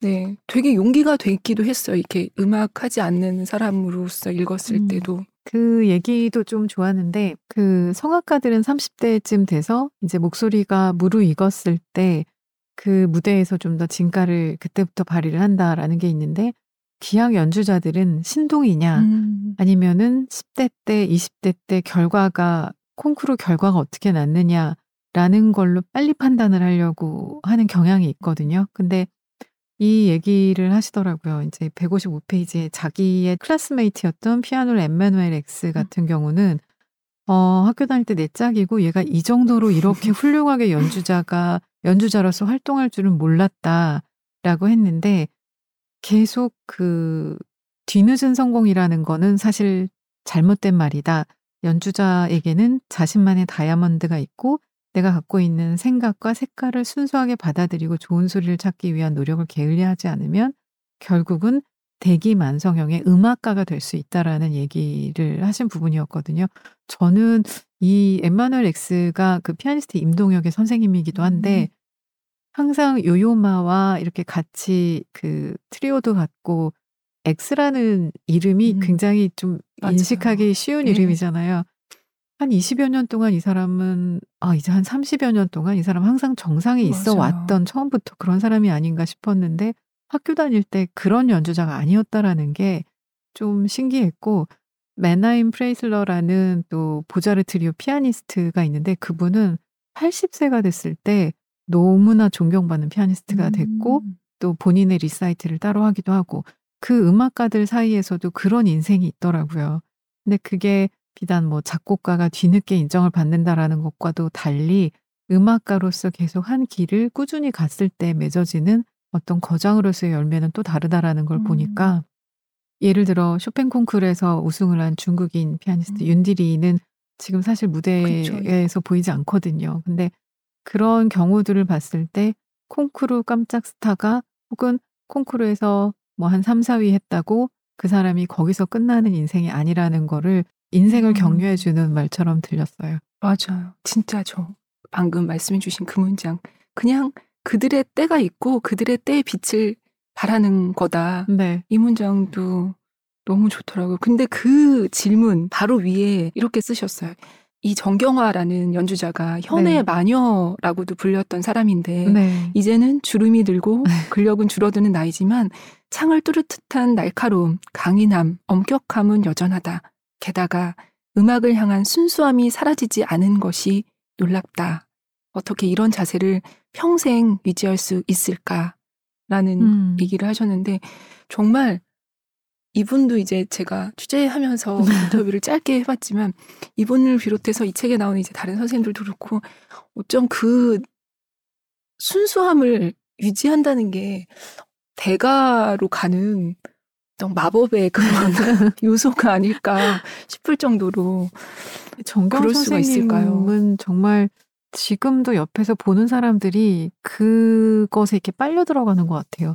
네 되게 용기가 됐기도 했어요. 이렇게 음악 하지 않는 사람으로서 읽었을 음. 때도 그 얘기도 좀 좋았는데 그 성악가들은 30대쯤 돼서 이제 목소리가 무르익었을 때 그 무대에서 좀 더 진가를 그때부터 발휘를 한다라는 게 있는데 기악 연주자들은 신동이냐 음. 아니면은 10대 때, 20대 때 결과가 콩쿠르 결과가 어떻게 났느냐라는 걸로 빨리 판단을 하려고 하는 경향이 있거든요. 근데 이 얘기를 하시더라고요. 이제 155페이지에 자기의 classmate였던 피아노 엠마누엘 엑스 음. 같은 경우는 어, 학교 다닐 때 내 짝이고 얘가 이 정도로 이렇게 훌륭하게 연주자가 연주자로서 활동할 줄은 몰랐다라고 했는데 계속 그 뒤늦은 성공이라는 거는 사실 잘못된 말이다. 연주자에게는 자신만의 다이아몬드가 있고 내가 갖고 있는 생각과 색깔을 순수하게 받아들이고 좋은 소리를 찾기 위한 노력을 게을리하지 않으면 결국은 대기 만성형의 음악가가 될 수 있다라는 얘기를 하신 부분이었거든요. 저는 이 엠마누엘 엑스가 그 피아니스트 임동혁의 선생님이기도 한데 음. 항상 요요마와 이렇게 같이 그 트리오도 같고 엑스라는 이름이 음. 굉장히 좀 맞아요. 인식하기 쉬운 네. 이름이잖아요. 한 20여 년 동안 이 사람은 아 이제 한 30여 년 동안 이 사람 항상 정상에 있어 맞아요. 왔던 처음부터 그런 사람이 아닌가 싶었는데 학교 다닐 때 그런 연주자가 아니었다라는 게 좀 신기했고 메나헴 프레슬러라는 또 보자르 트리오 피아니스트가 있는데 그분은 80세가 됐을 때 너무나 존경받는 피아니스트가 됐고 음. 또 본인의 리사이틀을 따로 하기도 하고 그 음악가들 사이에서도 그런 인생이 있더라고요. 근데 그게 비단 뭐 작곡가가 뒤늦게 인정을 받는다라는 것과도 달리 음악가로서 계속 한 길을 꾸준히 갔을 때 맺어지는 어떤 거장으로서의 열매는 또 다르다라는 걸 음. 보니까 예를 들어 쇼팽 콩쿠르에서 우승을 한 중국인 피아니스트 음. 윤디리는 지금 사실 무대에서 그쵸. 보이지 않거든요. 근데 그런 경우들을 봤을 때 콩쿠르 깜짝 스타가 혹은 콩쿠르에서 뭐 한 3, 4위 했다고 그 사람이 거기서 끝나는 인생이 아니라는 거를 인생을 음. 격려해 주는 말처럼 들렸어요. 맞아요. 진짜죠. 방금 말씀해 주신 그 문장. 그냥 그들의 때가 있고 그들의 때의 빛을 바라는 거다. 네. 이 문장도 너무 좋더라고요. 근데 그 질문 바로 위에 이렇게 쓰셨어요. 이 정경화라는 연주자가 현의 네. 마녀라고도 불렸던 사람인데 네. 이제는 주름이 들고 네. 근력은 줄어드는 나이지만 창을 뚫을 듯한 날카로움, 강인함, 엄격함은 여전하다. 게다가 음악을 향한 순수함이 사라지지 않은 것이 놀랍다. 어떻게 이런 자세를 평생 유지할 수 있을까라는 음. 얘기를 하셨는데 정말 이분도 이제 제가 취재하면서 인터뷰를 짧게 해봤지만 이분을 비롯해서 이 책에 나오는 이제 다른 선생님들도 그렇고 어쩜 그 순수함을 유지한다는 게 대가로 가는 어떤 마법의 그런 요소가 아닐까 싶을 정도로 정경 선생님은 정말 지금도 옆에서 보는 사람들이 그것에 이렇게 빨려 들어가는 것 같아요.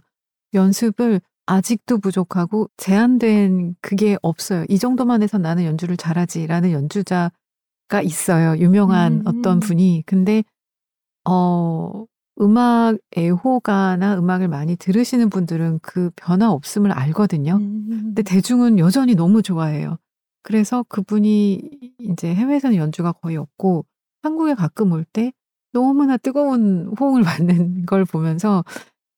연습을 아직도 부족하고 제한된 그게 없어요. 이 정도만 해서 나는 연주를 잘하지라는 연주자가 있어요. 유명한 음. 어떤 분이. 근데 어 음악 애호가나 음악을 많이 들으시는 분들은 그 변화 없음을 알거든요. 음. 근데 대중은 여전히 너무 좋아해요. 그래서 그분이 이제 해외에서는 연주가 거의 없고 한국에 가끔 올 때 너무나 뜨거운 호응을 받는 걸 보면서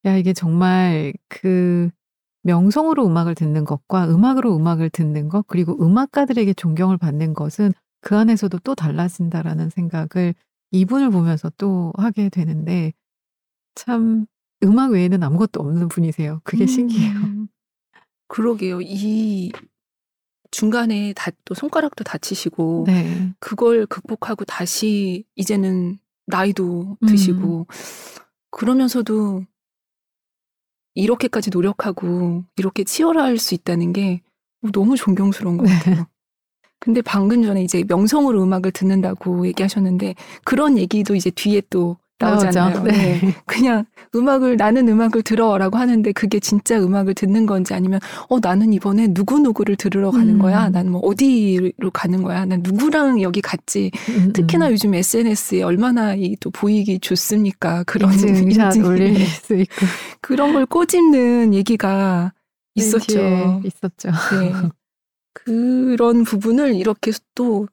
야 이게 정말 그 명성으로 음악을 듣는 것과 음악으로 음악을 듣는 것 그리고 음악가들에게 존경을 받는 것은 그 안에서도 또 달라진다라는 생각을 이분을 보면서 또 하게 되는데 참 음악 외에는 아무것도 없는 분이세요. 그게 음. 신기해요. 그러게요. 이 중간에 다, 또 손가락도 다치시고 네. 그걸 극복하고 다시 이제는 나이도 드시고 음. 그러면서도 이렇게까지 노력하고 이렇게 치열할 수 있다는 게 너무 존경스러운 것 네. 같아요. 네. 근데 방금 전에 이제 명성으로 음악을 듣는다고 얘기하셨는데 그런 얘기도 이제 뒤에 또 나오잖아요. 네. 네. 그냥 음악을 나는 음악을 들어라고 하는데 그게 진짜 음악을 듣는 건지 아니면 어 나는 이번에 누구 누구를 들으러 가는 음. 거야. 나는 뭐 어디로 가는 거야. 난 누구랑 여기 갔지. 음, 음. 특히나 요즘 SNS에 얼마나 이 또 보이기 좋습니까? 그런 인증샷 올릴 수 있고 그런 걸 꼬집는 얘기가 있었죠. 있었죠. 네. 그런 부분을 이렇게 또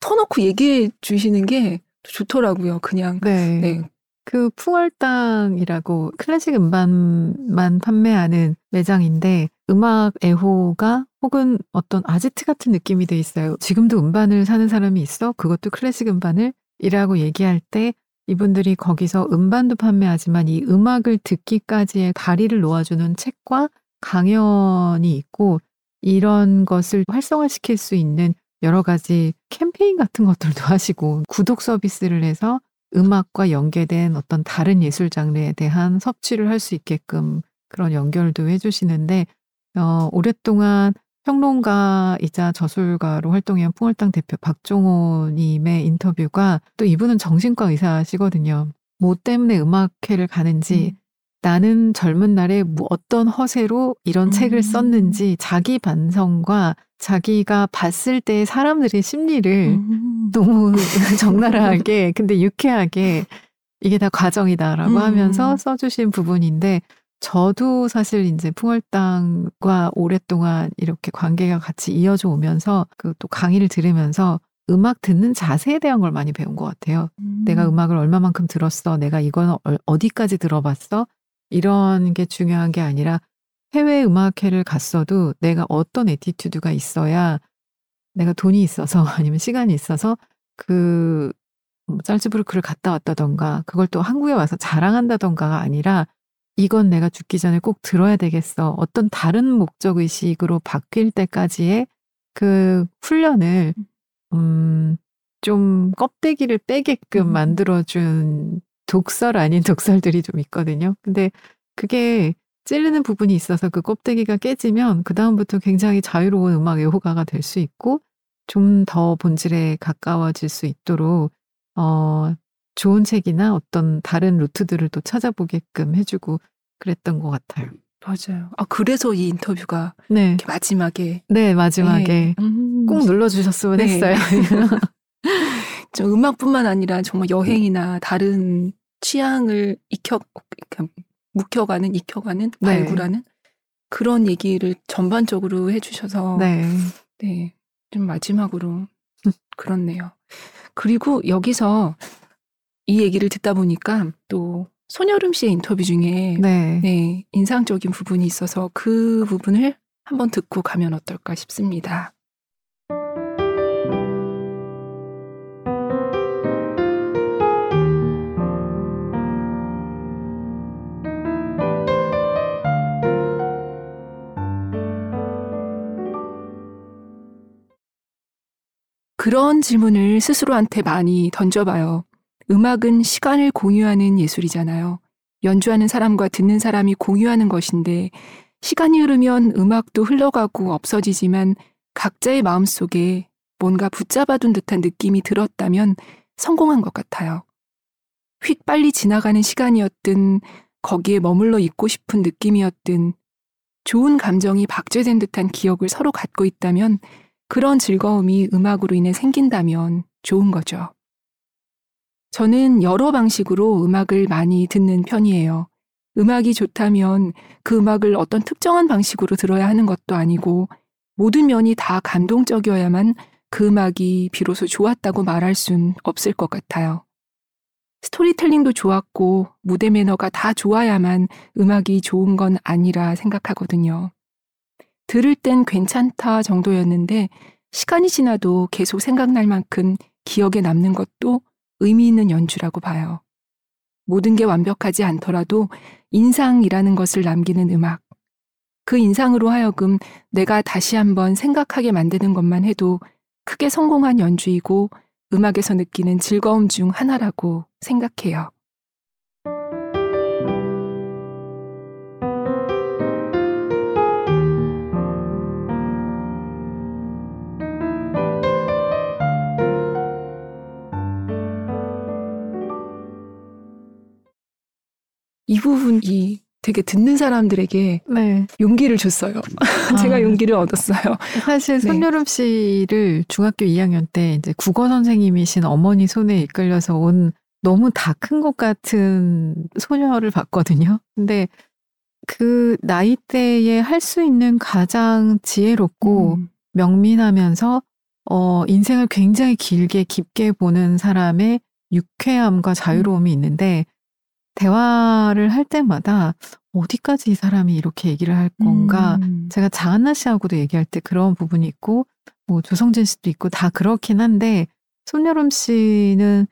터놓고 얘기해 주시는 게 좋더라고요. 그냥 네. 네. 그 풍월당이라고 클래식 음반만 판매하는 매장인데 음악 애호가 혹은 어떤 아지트 같은 느낌이 돼 있어요. 지금도 음반을 사는 사람이 있어? 그것도 클래식 음반을? 이라고 얘기할 때 이분들이 거기서 음반도 판매하지만 이 음악을 듣기까지의 다리를 놓아주는 책과 강연이 있고 이런 것을 활성화시킬 수 있는 여러 가지 캠페인 같은 것들도 하시고 구독 서비스를 해서 음악과 연계된 어떤 다른 예술 장르에 대한 섭취를 할 수 있게끔 그런 연결도 해주시는데 어, 오랫동안 평론가이자 저술가로 활동해온 풍월당 대표 박종호님의 인터뷰가 또 이분은 정신과 의사시거든요. 뭐 때문에 음악회를 가는지 음. 나는 젊은 날에 뭐 어떤 허세로 이런 음. 책을 썼는지 자기 반성과 자기가 봤을 때 사람들의 심리를 음. 너무 적나라하게 근데 유쾌하게 이게 다 과정이다라고 음. 하면서 써주신 부분인데 저도 사실 이제 풍월당과 오랫동안 이렇게 관계가 같이 이어져 오면서 그 또 강의를 들으면서 음악 듣는 자세에 대한 걸 많이 배운 것 같아요. 음. 내가 음악을 얼마만큼 들었어? 내가 이거는 어디까지 들어봤어? 이런 게 중요한 게 아니라 해외 음악회를 갔어도 내가 어떤 attitude가 있어야 내가 돈이 있어서 아니면 시간이 있어서 그뭐 짤츠부르크를 갔다 왔다던가 그걸 또 한국에 와서 자랑한다던가가 아니라 이건 내가 죽기 전에 꼭 들어야 되겠어. 어떤 다른 목적 의식으로 바뀔 때까지의 그 훈련을 음, 좀 껍데기를 빼게끔 음. 만들어준 독설 아닌 독설들이 좀 있거든요. 근데 그게 찔리는 부분이 있어서 그 껍데기가 깨지면 그다음부터 굉장히 자유로운 음악 애호가가 될 수 있고 좀 더 본질에 가까워질 수 있도록 어, 좋은 책이나 어떤 다른 루트들을 또 찾아보게끔 해주고 그랬던 것 같아요. 맞아요. 아 그래서 이 인터뷰가 네, 마지막에 네 마지막에 네. 음, 꼭 눌러주셨으면 네. 했어요. 좀 음악뿐만 아니라 정말 여행이나 다른 취향을 익혀 그러니까 묵혀가는 익혀가는 네. 발굴하는 그런 얘기를 전반적으로 해주셔서 네, 네, 좀 마지막으로 그렇네요. 그리고 여기서 이 얘기를 듣다 보니까 또 손여름 씨의 인터뷰 중에 네, 네, 인상적인 부분이 있어서 그 부분을 한번 듣고 가면 어떨까 싶습니다. 그런 질문을 스스로한테 많이 던져봐요. 음악은 시간을 공유하는 예술이잖아요. 연주하는 사람과 듣는 사람이 공유하는 것인데, 시간이 흐르면 음악도 흘러가고 없어지지만 각자의 마음 속에 뭔가 붙잡아둔 듯한 느낌이 들었다면 성공한 것 같아요. 휙 빨리 지나가는 시간이었든, 거기에 머물러 있고 싶은 느낌이었든, 좋은 감정이 박제된 듯한 기억을 서로 갖고 있다면 그런 즐거움이 음악으로 인해 생긴다면 좋은 거죠. 저는 여러 방식으로 음악을 많이 듣는 편이에요. 음악이 좋다면 그 음악을 어떤 특정한 방식으로 들어야 하는 것도 아니고 모든 면이 다 감동적이어야만 그 음악이 비로소 좋았다고 말할 순 없을 것 같아요. 스토리텔링도 좋았고 무대 매너가 다 좋아야만 음악이 좋은 건 아니라 생각하거든요. 들을 땐 괜찮다 정도였는데 시간이 지나도 계속 생각날 만큼 기억에 남는 것도 의미 있는 연주라고 봐요. 모든 게 완벽하지 않더라도 인상이라는 것을 남기는 음악. 그 인상으로 하여금 내가 다시 한번 생각하게 만드는 것만 해도 크게 성공한 연주이고 음악에서 느끼는 즐거움 중 하나라고 생각해요. 이 부분이 되게 듣는 사람들에게 네. 용기를 줬어요. 제가 아. 용기를 얻었어요. 사실 네. 손여름 씨를 중학교 2학년 때 이제 국어 선생님이신 어머니 손에 이끌려서 온 너무 다 큰 것 같은 소녀를 봤거든요. 근데 그 나이 대에 할 수 있는 가장 지혜롭고 음, 명민하면서 어 인생을 굉장히 길게 깊게 보는 사람의 유쾌함과 자유로움이 있는데 대화를 할 때마다 어디까지 이 사람이 이렇게 얘기를 할 건가 음, 제가 자한나 씨하고도 얘기할 때 그런 부분이 있고 뭐 조성진 씨도 있고 다 그렇긴 한데 손여름 씨는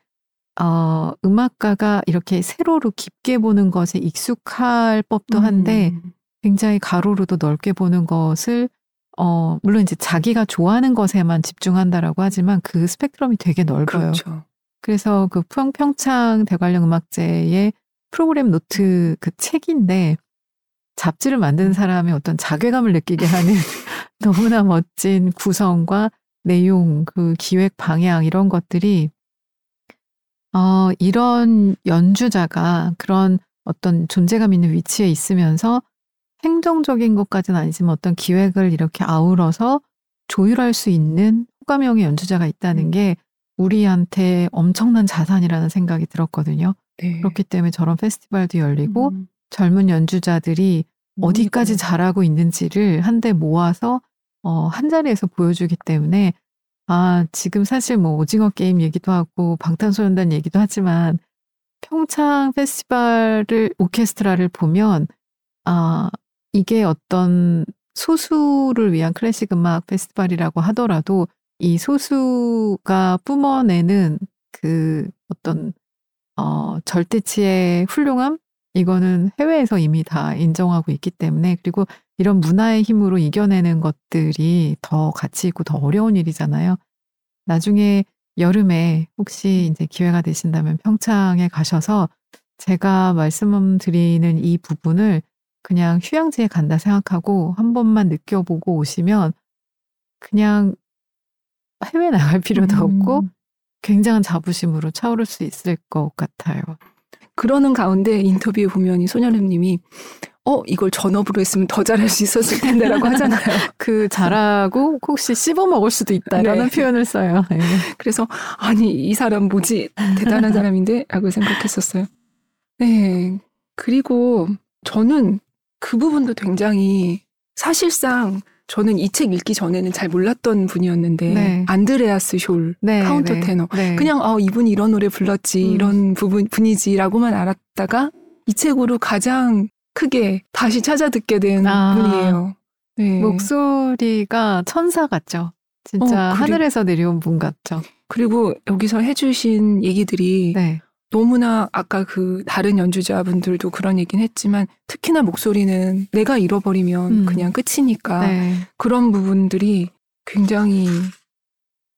어, 음악가가 이렇게 세로로 깊게 보는 것에 익숙할 법도 한데 음, 굉장히 가로로도 넓게 보는 것을 어, 물론 이제 자기가 좋아하는 것에만 집중한다라고 하지만 그 스펙트럼이 되게 넓어요. 그렇죠. 그래서 그 평, 평창 대관령 음악제의 프로그램 노트 그 책인데 잡지를 만드는 사람의 어떤 자괴감을 느끼게 하는 너무나 멋진 구성과 내용, 그 기획 방향 이런 것들이 어, 이런 연주자가 그런 어떤 존재감 있는 위치에 있으면서 행정적인 것까지는 아니지만 어떤 기획을 이렇게 아우러서 조율할 수 있는 호감형의 연주자가 있다는 게 우리한테 엄청난 자산이라는 생각이 들었거든요. 네. 그렇기 때문에 저런 페스티벌도 열리고 음, 젊은 연주자들이 어디까지 그러니까요. 잘하고 있는지를 한데 모아서 어, 한 자리에서 보여주기 때문에 아 지금 사실 뭐 오징어 게임 얘기도 하고 방탄소년단 얘기도 하지만 평창 페스티벌을 오케스트라를 보면 아 이게 어떤 소수를 위한 클래식 음악 페스티벌이라고 하더라도 이 소수가 뿜어내는 그 어떤 어 절대치의 훌륭함 이거는 해외에서 이미 다 인정하고 있기 때문에 그리고 이런 문화의 힘으로 이겨내는 것들이 더 가치 있고 더 어려운 일이잖아요. 나중에 여름에 혹시 이제 기회가 되신다면 평창에 가셔서 제가 말씀드리는 이 부분을 그냥 휴양지에 간다 생각하고 한 번만 느껴보고 오시면 그냥 해외 나갈 필요도 음. 없고 굉장한 자부심으로 차오를 수 있을 것 같아요. 그러는 가운데 인터뷰에 보면 이 손여름님이 어 이걸 전업으로 했으면 더 잘할 수 있었을 텐데라고 하잖아요. 그 잘하고 혹시 씹어 먹을 수도 있다라는 네. 표현을 써요. 네. 그래서 아니 이 사람 뭐지 대단한 사람인데라고 생각했었어요. 네 그리고 저는 그 부분도 굉장히 사실상 저는 이 책 읽기 전에는 잘 몰랐던 분이었는데 네. 안드레아스 숄 네, 카운터 네, 테너 네. 그냥 어 이분이 이런 노래 불렀지 음. 이런 부분 분이지라고만 알았다가 이 책으로 가장 크게 다시 찾아 듣게 된 아. 분이에요. 네. 목소리가 천사 같죠. 진짜 어, 그래. 하늘에서 내려온 분 같죠. 그리고 여기서 해주신 얘기들이 네. 너무나 아까 그 다른 연주자분들도 그런 얘기는 했지만 특히나 목소리는 내가 잃어버리면 음. 그냥 끝이니까 네. 그런 부분들이 굉장히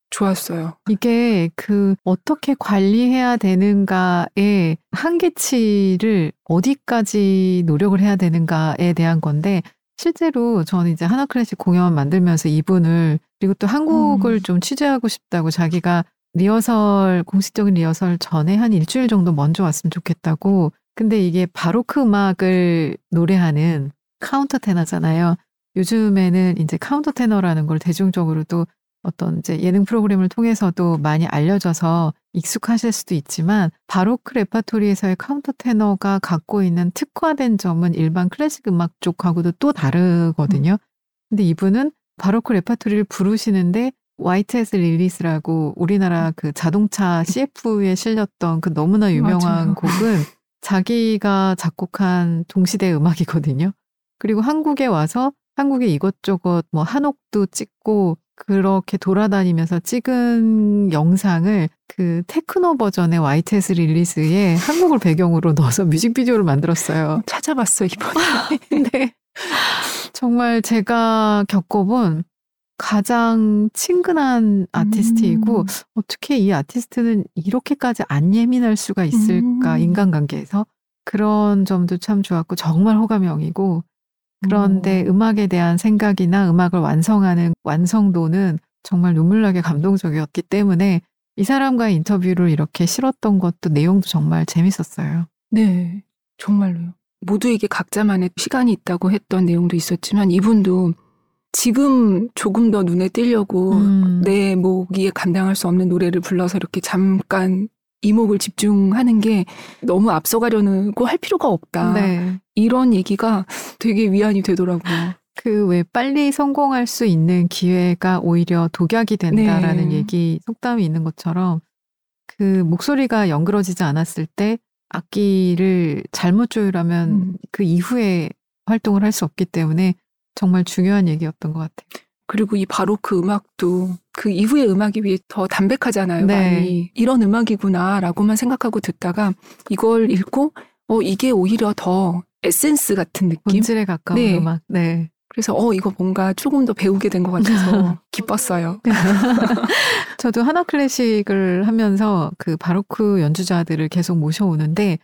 좋았어요. 이게 그 어떻게 관리해야 되는가의 한계치를 어디까지 노력을 해야 되는가에 대한 건데 실제로 저는 이제 하나 클래식 공연 만들면서 이분을 그리고 또 한국을 음. 좀 취재하고 싶다고 자기가 리허설 공식적인 리허설 전에 한 일주일 정도 먼저 왔으면 좋겠다고 근데 이게 바로크 음악을 노래하는 카운터 테너잖아요. 요즘에는 이제 카운터 테너라는 걸 대중적으로도 어떤 이제 예능 프로그램을 통해서도 많이 알려져서 익숙하실 수도 있지만 바로크 레파토리에서의 카운터 테너가 갖고 있는 특화된 점은 일반 클래식 음악 쪽하고도 또 다르거든요. 근데 이분은 바로크 레파토리를 부르시는데 White as Lilies라고 우리나라 그 자동차 CF에 실렸던 그 너무나 유명한 맞아요. 곡은 자기가 작곡한 동시대 음악이거든요. 그리고 한국에 와서 한국에 이것저것 뭐 한옥도 찍고 그렇게 돌아다니면서 찍은 영상을 그 테크노 버전의 White as Lilies에 한국을 배경으로 넣어서 뮤직비디오를 만들었어요. 찾아봤어요 이번에. 근데 정말 제가 겪어본 가장 친근한 아티스트이고 음. 어떻게 이 아티스트는 이렇게까지 안 예민할 수가 있을까 음. 인간관계에서 그런 점도 참 좋았고 정말 호감형이고 그런데 음. 음악에 대한 생각이나 음악을 완성하는 완성도는 정말 눈물나게 감동적이었기 때문에 이 사람과의 인터뷰를 이렇게 실었던 것도 내용도 정말 재밌었어요. 네, 정말로요. 모두에게 각자만의 시간이 있다고 했던 내용도 있었지만 이분도 지금 조금 더 눈에 띄려고 음. 내 목이 감당할 수 없는 노래를 불러서 이렇게 잠깐 이목을 집중하는 게 너무 앞서가려고 할 필요가 없다. 네. 이런 얘기가 되게 위안이 되더라고요. 그 왜 빨리 성공할 수 있는 기회가 오히려 독약이 된다라는 네. 얘기 속담이 있는 것처럼 그 목소리가 연그러지지 않았을 때 악기를 잘못 조율하면 음. 그 이후에 활동을 할 수 없기 때문에 정말 중요한 얘기였던 것 같아요. 그리고 이 바로크 음악도 그 이후의 음악이 비해 더 담백하잖아요. 네. 많이 이런 음악이구나라고만 생각하고 듣다가 이걸 읽고 어 이게 오히려 더 에센스 같은 느낌. 본질에 가까운 네. 음악. 네. 그래서 어 이거 뭔가 조금 더 배우게 된 것 같아서 기뻤어요. 저도 하나 클래식을 하면서 그 바로크 연주자들을 계속 모셔오는데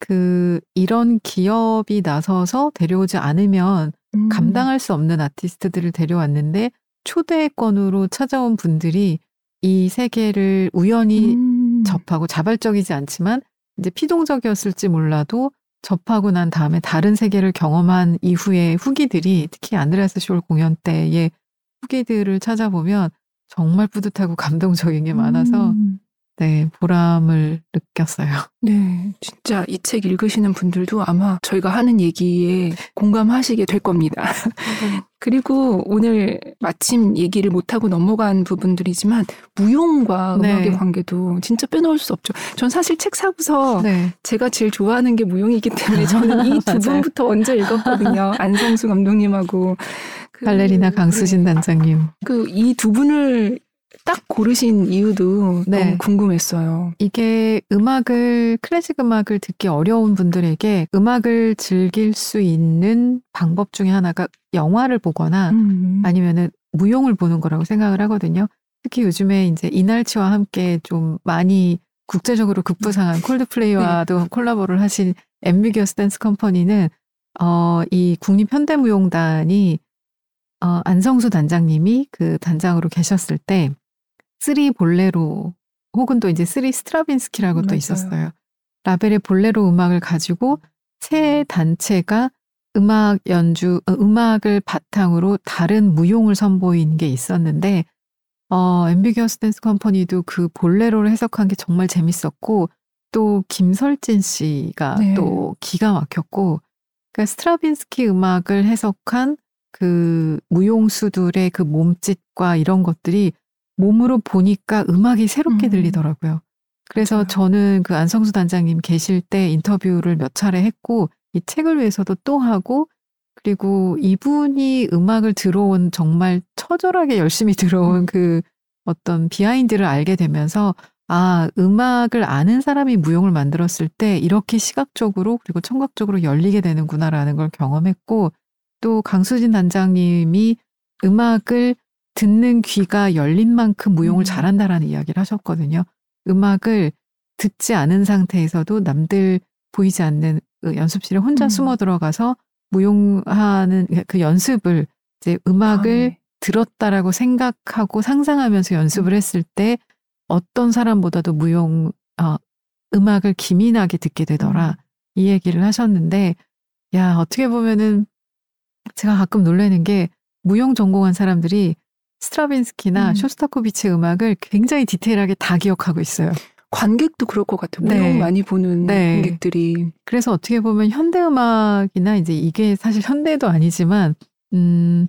그 이런 기업이 나서서 데려오지 않으면 음. 감당할 수 없는 아티스트들을 데려왔는데 초대권으로 찾아온 분들이 이 세계를 우연히 음. 접하고 자발적이지 않지만 이제 피동적이었을지 몰라도 접하고 난 다음에 다른 세계를 경험한 이후에 후기들이 특히 안드레아스 숄 공연 때의 후기들을 찾아보면 정말 뿌듯하고 감동적인 게 많아서 음. 네 보람을 느꼈어요. 네, 진짜 이 책 읽으시는 분들도 아마 저희가 하는 얘기에 공감하시게 될 겁니다. 그리고 오늘 마침 얘기를 못하고 넘어간 부분들이지만 무용과 네. 음악의 관계도 진짜 빼놓을 수 없죠. 전 사실 책 사고서 네. 제가 제일 좋아하는 게 무용이기 때문에 저는 이 두. 분부터 먼저 읽었거든요. 안성수 감독님하고 그, 발레리나 강수진 단장님. 그 이 두 분을 딱 고르신 이유도 네. 너무 궁금했어요. 이게 음악을 클래식 음악을 듣기 어려운 분들에게 음악을 즐길 수 있는 방법 중에 하나가 영화를 보거나 음. 아니면은 무용을 보는 거라고 생각을 하거든요. 특히 요즘에 이제 이날치와 함께 좀 많이 국제적으로 급부상한 콜드플레이와도 콜라보를 하신 엠비겨스 댄스 컴퍼니는 어, 이 국립현대무용단이 어, 안성수 단장님이 그 단장으로 계셨을 때 three 볼레로 혹은 또 이제 three 스트라빈스키라고 또 맞아요. 있었어요. 라벨의 볼레로 음악을 가지고 세 단체가 음악 연주, 어, 음악을 바탕으로 다른 무용을 선보이는 게 있었는데, 어, 앰비기어스 댄스 컴퍼니도 그 볼레로를 해석한 게 정말 재밌었고, 또 김설진 씨가 네. 또 기가 막혔고, 그러니까 스트라빈스키 음악을 해석한 그 무용수들의 그 몸짓과 이런 것들이 몸으로 보니까 음악이 새롭게 음. 들리더라고요. 그래서 맞아요. 저는 그 안성수 단장님 계실 때 인터뷰를 몇 차례 했고, 이 책을 위해서도 또 하고, 그리고 이분이 음악을 들어온 정말 처절하게 열심히 들어온 음. 그 어떤 비하인드를 알게 되면서 아, 음악을 아는 사람이 무용을 만들었을 때 이렇게 시각적으로 그리고 청각적으로 열리게 되는구나라는 걸 경험했고 또 강수진 단장님이 음악을 듣는 귀가 열린 만큼 무용을 음. 잘한다라는 이야기를 하셨거든요. 음악을 듣지 않은 상태에서도 남들 보이지 않는 그 연습실에 혼자 음. 숨어 들어가서 무용하는 그 연습을 이제 음악을 아, 네. 들었다라고 생각하고 상상하면서 연습을 음. 했을 때 어떤 사람보다도 무용 어, 음악을 기민하게 듣게 되더라 음. 이 얘기를 하셨는데 야 어떻게 보면은 제가 가끔 놀라는 게 무용 전공한 사람들이 스트라빈스키나 음. 쇼스타코비치 음악을 굉장히 디테일하게 다 기억하고 있어요. 관객도 그럴 것 같아요. 네. 무용 많이 보는 네. 관객들이. 그래서 어떻게 보면 현대 음악이나 이제 이게 사실 현대도 아니지만 음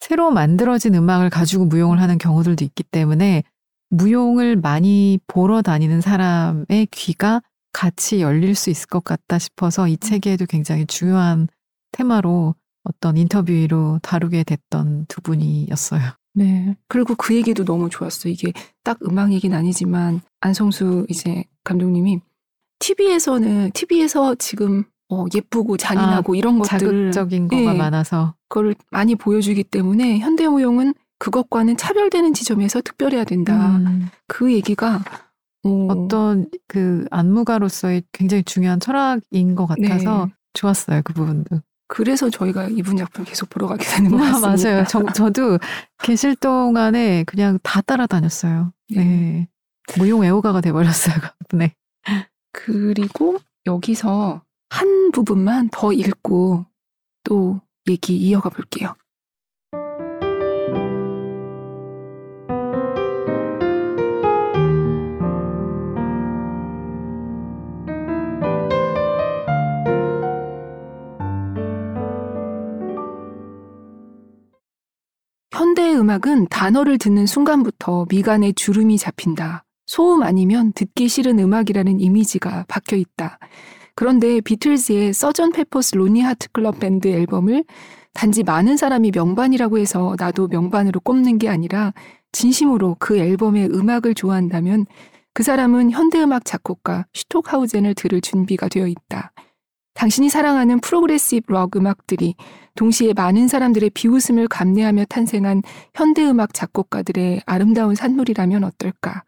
새로 만들어진 음악을 가지고 무용을 하는 경우들도 있기 때문에 무용을 많이 보러 다니는 사람의 귀가 같이 열릴 수 있을 것 같다 싶어서 이 책에도 굉장히 중요한 테마로 어떤 인터뷰로 다루게 됐던 두 분이었어요. 네. 그리고 그 얘기도 너무 좋았어요. 이게 딱 음악 얘기는 아니지만 안성수 이제 감독님이 TV에서는 TV에서 지금 어, 예쁘고 잔인하고 이런 것들을 자극적인 거가 예. 많아서 그걸 많이 보여주기 때문에 현대무용은 그것과는 차별되는 지점에서 특별해야 된다. 음, 그 얘기가 어, 어떤 그 안무가로서의 굉장히 중요한 철학인 것 같아서 네. 좋았어요 그 부분도. 그래서 저희가 이분 작품 계속 보러 가게 되는 것 아, 같습니다. 맞아요. 저, 저도 계실 동안에 그냥 다 따라다녔어요. 네. 네. 무용 애호가가 돼버렸어요. 네. 그리고 여기서 한 부분만 더 읽고 또 얘기 이어가 볼게요. 음악이란 단어를 듣는 순간부터 미간에 주름이 잡힌다. 소음 아니면 듣기 싫은 음악이라는 이미지가 박혀 있다. 그런데 비틀즈의 Sgt. Pepper's Lonely Hearts Club Band 앨범을 단지 많은 사람이 명반이라고 해서 나도 명반으로 꼽는 게 아니라 진심으로 그 앨범의 음악을 좋아한다면 그 사람은 현대음악 작곡가 슈톡하우젠을 들을 준비가 되어 있다. 당신이 사랑하는 프로그레시브 록 음악들이 동시에 많은 사람들의 비웃음을 감내하며 탄생한 현대음악 작곡가들의 아름다운 산물이라면 어떨까?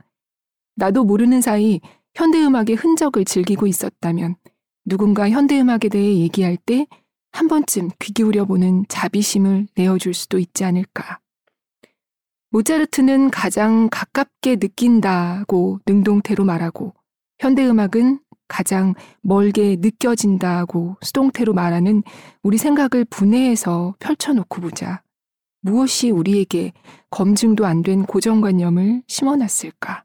나도 모르는 사이 현대음악의 흔적을 즐기고 있었다면 누군가 현대음악에 대해 얘기할 때 한 번쯤 귀 기울여 보는 자비심을 내어줄 수도 있지 않을까. 모차르트는 가장 가깝게 느낀다고 능동태로 말하고 현대음악은 가장 멀게 느껴진다고 수동태로 말하는 우리 생각을 분해해서 펼쳐놓고 보자. 무엇이 우리에게 검증도 안 된 고정관념을 심어놨을까?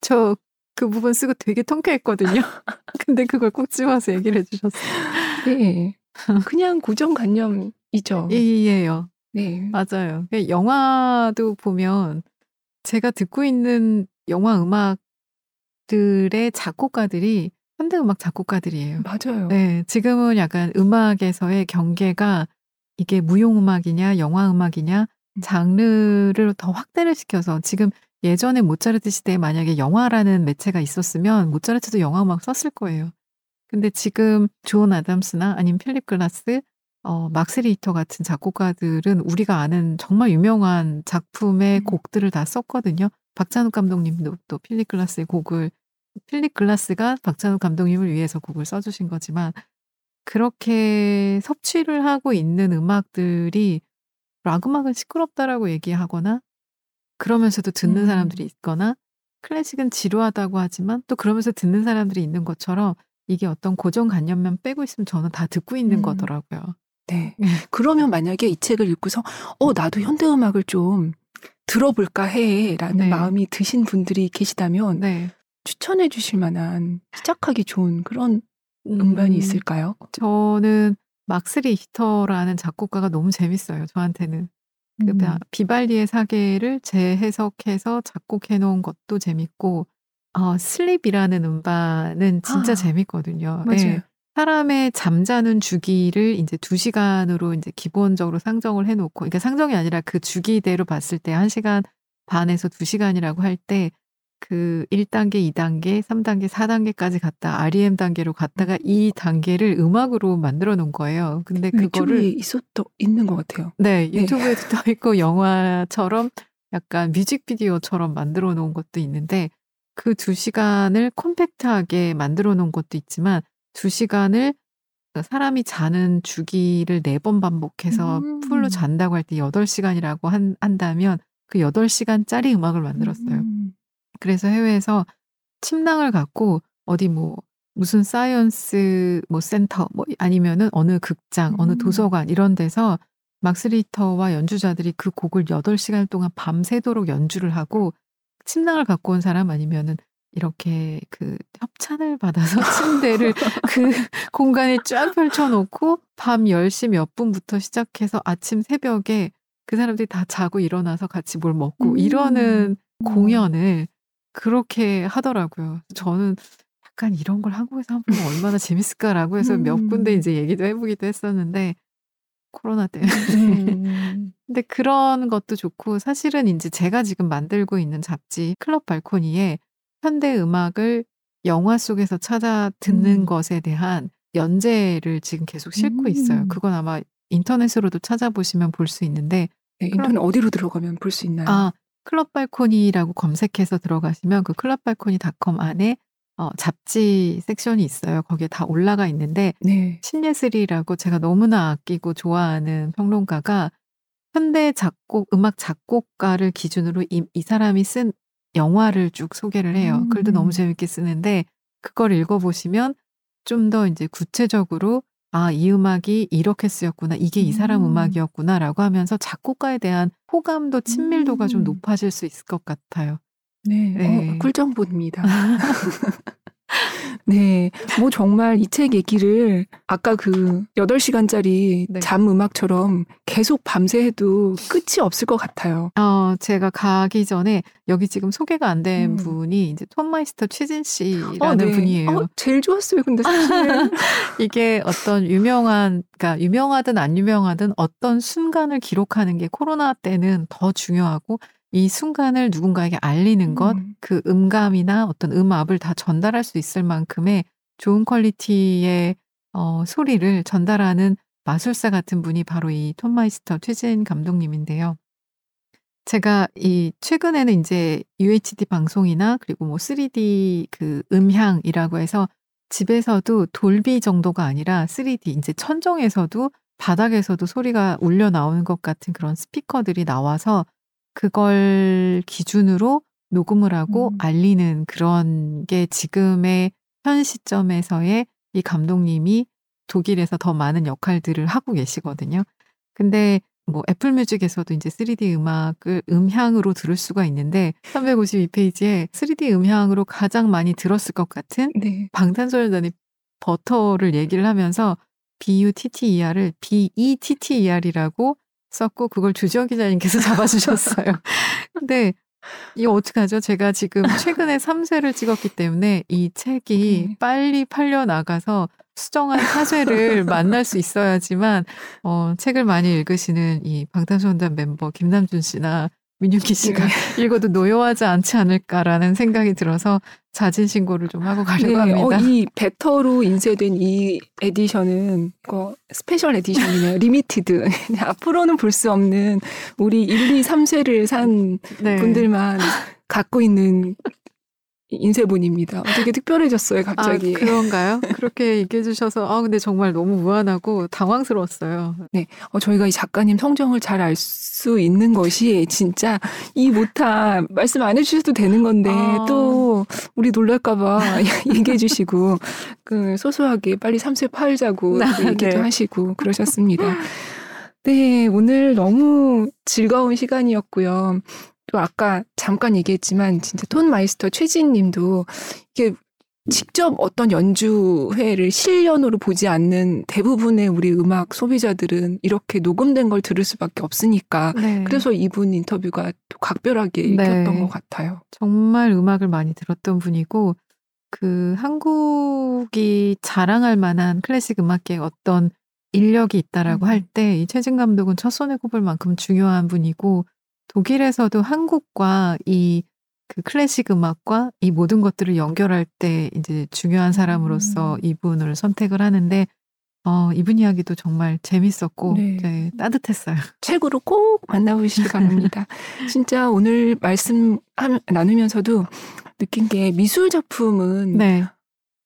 저 그 부분 쓰고 되게 통쾌했거든요. 근데 그걸 꼭 집어서 얘기를 해주셨어요. 네. 그냥 고정관념이죠. 이해요. 네. 맞아요. 그 영화도 보면 제가 듣고 있는 영화 음악들의 작곡가들이 현대 음악 작곡가들이에요. 맞아요. 네, 지금은 약간 음악에서의 경계가 이게 무용 음악이냐, 영화 음악이냐, 장르를 더 확대를 시켜서 지금 예전에 모차르트 시대에 만약에 영화라는 매체가 있었으면 모차르트도 영화 음악 썼을 거예요. 근데 지금 존 아담스나 아니면 필립 글라스 어, 막스 리히터 같은 작곡가들은 우리가 아는 정말 유명한 작품의 음. 곡들을 다 썼거든요. 박찬욱 감독님도 또 필립 글라스의 곡을 필립 글라스가 박찬욱 감독님을 위해서 곡을 써주신 거지만 그렇게 섭취를 하고 있는 음악들이 락 음악은 시끄럽다라고 얘기하거나 그러면서도 듣는 음. 사람들이 있거나 클래식은 지루하다고 하지만 또 그러면서 듣는 사람들이 있는 것처럼 이게 어떤 고정관념만 빼고 있으면 저는 다 듣고 있는 음. 거더라고요. 네. 그러면 만약에 이 책을 읽고서 어 나도 현대 음악을 좀 들어볼까 해라는 네. 마음이 드신 분들이 계시다면 네. 추천해 주실 만한 시작하기 좋은 그런 음반이 음, 있을까요? 저는 막스 리히터라는 작곡가가 너무 재밌어요. 저한테는. 그 음. 비발디의 사계를 재해석해서 작곡해 놓은 것도 재밌고 어, Sleep이라는 음반은 진짜 아, 재밌거든요. 맞아요. 예. 사람의 잠자는 주기를 이제 두 시간으로 이제 기본적으로 상정을 해놓고, 그러니까 상정이 아니라 그 주기대로 봤을 때 한 시간 반에서 두 시간이라고 할 때 그 1단계, 2단계, 3단계, 4단계까지 갔다 REM 단계로 갔다가 이 단계를 음악으로 만들어 놓은 거예요. 근데 그거를 유튜브에 있었던 있는 것 같아요. 네, 네. 유튜브에도 떠 있고 영화처럼 약간 뮤직비디오처럼 만들어 놓은 것도 있는데 그 두 시간을 콤팩트하게 만들어 놓은 것도 있지만 두 시간을 사람이 자는 주기를 네 번 반복해서 음. 풀로 잔다고 할때 여덟 시간이라고 한, 한다면 그 여덟 시간짜리 음악을 만들었어요. 음. 그래서 해외에서 침낭을 갖고 어디 뭐 무슨 science 뭐 센터 뭐 아니면은 어느 극장, 어느 음. 도서관 이런 데서 막스 리히터와 연주자들이 그 곡을 8시간 동안 밤새도록 연주를 하고 침낭을 갖고 온 사람 아니면은 이렇게 그 협찬을 받아서 침대를 그 공간에 쫙 펼쳐놓고 밤 10시 몇 분부터 시작해서 아침 새벽에 그 사람들이 다 자고 일어나서 같이 뭘 먹고 음. 이러는 음. 공연을 그렇게 하더라고요. 저는 약간 이런 걸 한국에서 한번 얼마나 재밌을까라고 해서 몇 음. 군데 이제 얘기도 해보기도 했었는데 코로나 때문에. 음. 근데 그런 것도 좋고 사실은 이제 제가 지금 만들고 있는 잡지 클럽 발코니에 현대 음악을 영화 속에서 찾아 듣는 음. 것에 대한 연재를 지금 계속 싣고 있어요. 음. 그건 아마 인터넷으로도 찾아보시면 볼 수 있는데 네, 인터넷 어디로 들어가면 볼 수 있나요? 아, 클럽 발코니라고 검색해서 들어가시면 그 클럽 발코니닷컴 안에 어, 잡지 섹션이 있어요. 거기에 다 올라가 있는데 네. 신예슬이라고 제가 너무나 아끼고 좋아하는 평론가가 현대 작곡 음악 작곡가를 기준으로 이, 이 사람이 쓴 영화를 쭉 소개를 해요. 글도 음. 너무 재밌게 쓰는데 그걸 읽어보시면 좀 더 이제 구체적으로 아, 이 음악이 이렇게 쓰였구나. 이게 이 사람 음. 음악이었구나 라고 하면서 작곡가에 대한 호감도 친밀도가 좀 음. 높아질 수 있을 것 같아요. 네. 네. 어, 꿀정보입니다. 네. 뭐 정말 이 책 얘기를 아까 그 8시간짜리 네. 잠 음악처럼 계속 밤새 해도 끝이 없을 것 같아요. 어, 제가 가기 전에 여기 지금 소개가 안된 음. 분이 이제 톰마이스터 최진 씨라는 어, 네. 분이에요. 어, 제일 좋았어요. 근데 사실. 이게 어떤 유명한, 그러니까 유명하든 안 유명하든 어떤 순간을 기록하는 게 코로나 때는 더 중요하고 이 순간을 누군가에게 알리는 것, 음. 그 음감이나 어떤 음압을 다 전달할 수 있을 만큼의 좋은 퀄리티의 어, 소리를 전달하는 마술사 같은 분이 바로 이 톰마이스터 최진 감독님인데요. 제가 이 최근에는 이제 UHD 방송이나 그리고 뭐 3D 그 음향이라고 해서 집에서도 돌비 정도가 아니라 3D 이제 천정에서도 바닥에서도 소리가 울려 나오는 것 같은 그런 스피커들이 나와서 그걸 기준으로 녹음을 하고 음. 알리는 그런 게 지금의 현 시점에서의 이 감독님이 독일에서 더 많은 역할들을 하고 계시거든요. 근데 뭐 애플 뮤직에서도 이제 3D 음악을 음향으로 들을 수가 있는데 352페이지에 3D 음향으로 가장 많이 들었을 것 같은 네. 방탄소년단의 버터를 얘기를 하면서 B-U-T-T-E-R을 B-E-T-T-E-R이라고 썼고 그걸 주지영 기자님께서 잡아주셨어요. 근데 이거 어떡하죠? 제가 지금 최근에 3쇄를 찍었기 때문에 이 책이 네. 빨리 팔려 나가서 수정한 사쇄를 만날 수 있어야지만 어, 책을 많이 읽으시는 이 방탄소년단 멤버 김남준 씨나 민윤기 씨가 네. 읽어도 노여하지 않지 않을까라는 생각이 들어서 자진 신고를 좀 하고 가려고 네, 어, 합니다. 이 베터로 인쇄된 이 edition은 그 special edition이네요. Limited. 앞으로는 볼 수 없는 우리 1, 2, 3쇄를 산 네. 분들만 갖고 있는 인쇄본입니다. 어, 되게 특별해졌어요, 갑자기. 아, 그런가요? 그렇게 얘기해 주셔서 아 근데 정말 너무 무안하고 당황스러웠어요. 어, 저희가 이 작가님 성정을 잘 알 수 있는 것이 진짜 이 못한 말씀 안 해주셔도 되는 건데 아. 또 우리 놀랄까봐 얘기해 주시고 그 소소하게 빨리 삼쇄 팔자고 아, 얘기도 네. 하시고 그러셨습니다. 네, 오늘 너무 즐거운 시간이었고요. 또 아까 잠깐 얘기했지만 진짜 Tonmeister 최진 님도 이게 직접 어떤 연주회를 실연으로 보지 않는 대부분의 우리 음악 소비자들은 이렇게 녹음된 걸 들을 수밖에 없으니까 네. 그래서 이분 인터뷰가 또 각별하게 네. 읽혔던 것 같아요. 정말 음악을 많이 들었던 분이고 그 한국이 자랑할 만한 클래식 음악계에 어떤 인력이 있다라고 음. 할때 이 최진 감독은 첫 손에 꼽을 만큼 중요한 분이고 독일에서도 한국과 이 그 클래식 음악과 이 모든 것들을 연결할 때 이제 중요한 사람으로서 음. 이분을 선택을 하는데 어 이분 이야기도 정말 재밌었고 네. 네, 따뜻했어요. 책으로 꼭 만나보시기 바랍니다. 진짜 오늘 말씀 함- 나누면서도 느낀 게 미술 작품은 네.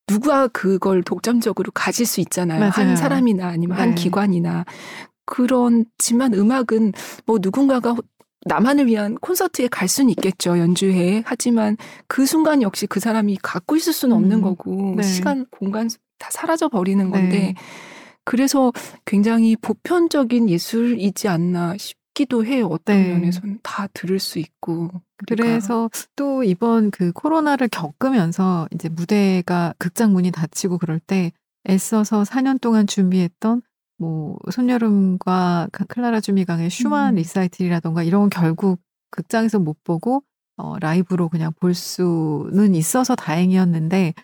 누가 그걸 독점적으로 가질 수 있잖아요. 맞아요. 한 사람이나 아니면 한 네. 기관이나. 그렇지만 음악은 뭐 누군가가 호- 나만을 위한 콘서트에 갈 수는 있겠죠. 연주회에. 하지만 그 순간 역시 그 사람이 갖고 있을 수는 없는 음, 거고 네. 시간, 공간 다 사라져 버리는 건데 네. 그래서 굉장히 보편적인 예술이지 않나 싶기도 해요. 어떤 네. 면에서는 다 들을 수 있고. 우리가. 그래서 또 이번 그 코로나를 겪으면서 이제 무대가 극장 문이 닫히고 그럴 때 애써서 4년 동안 준비했던 뭐 손여름과 가- 클라라 주미강의 슈만 음. 리사이틀이라던가 이런 건 결국 극장에서 못 보고 어, 라이브로 그냥 볼 수는 있어서 다행이었는데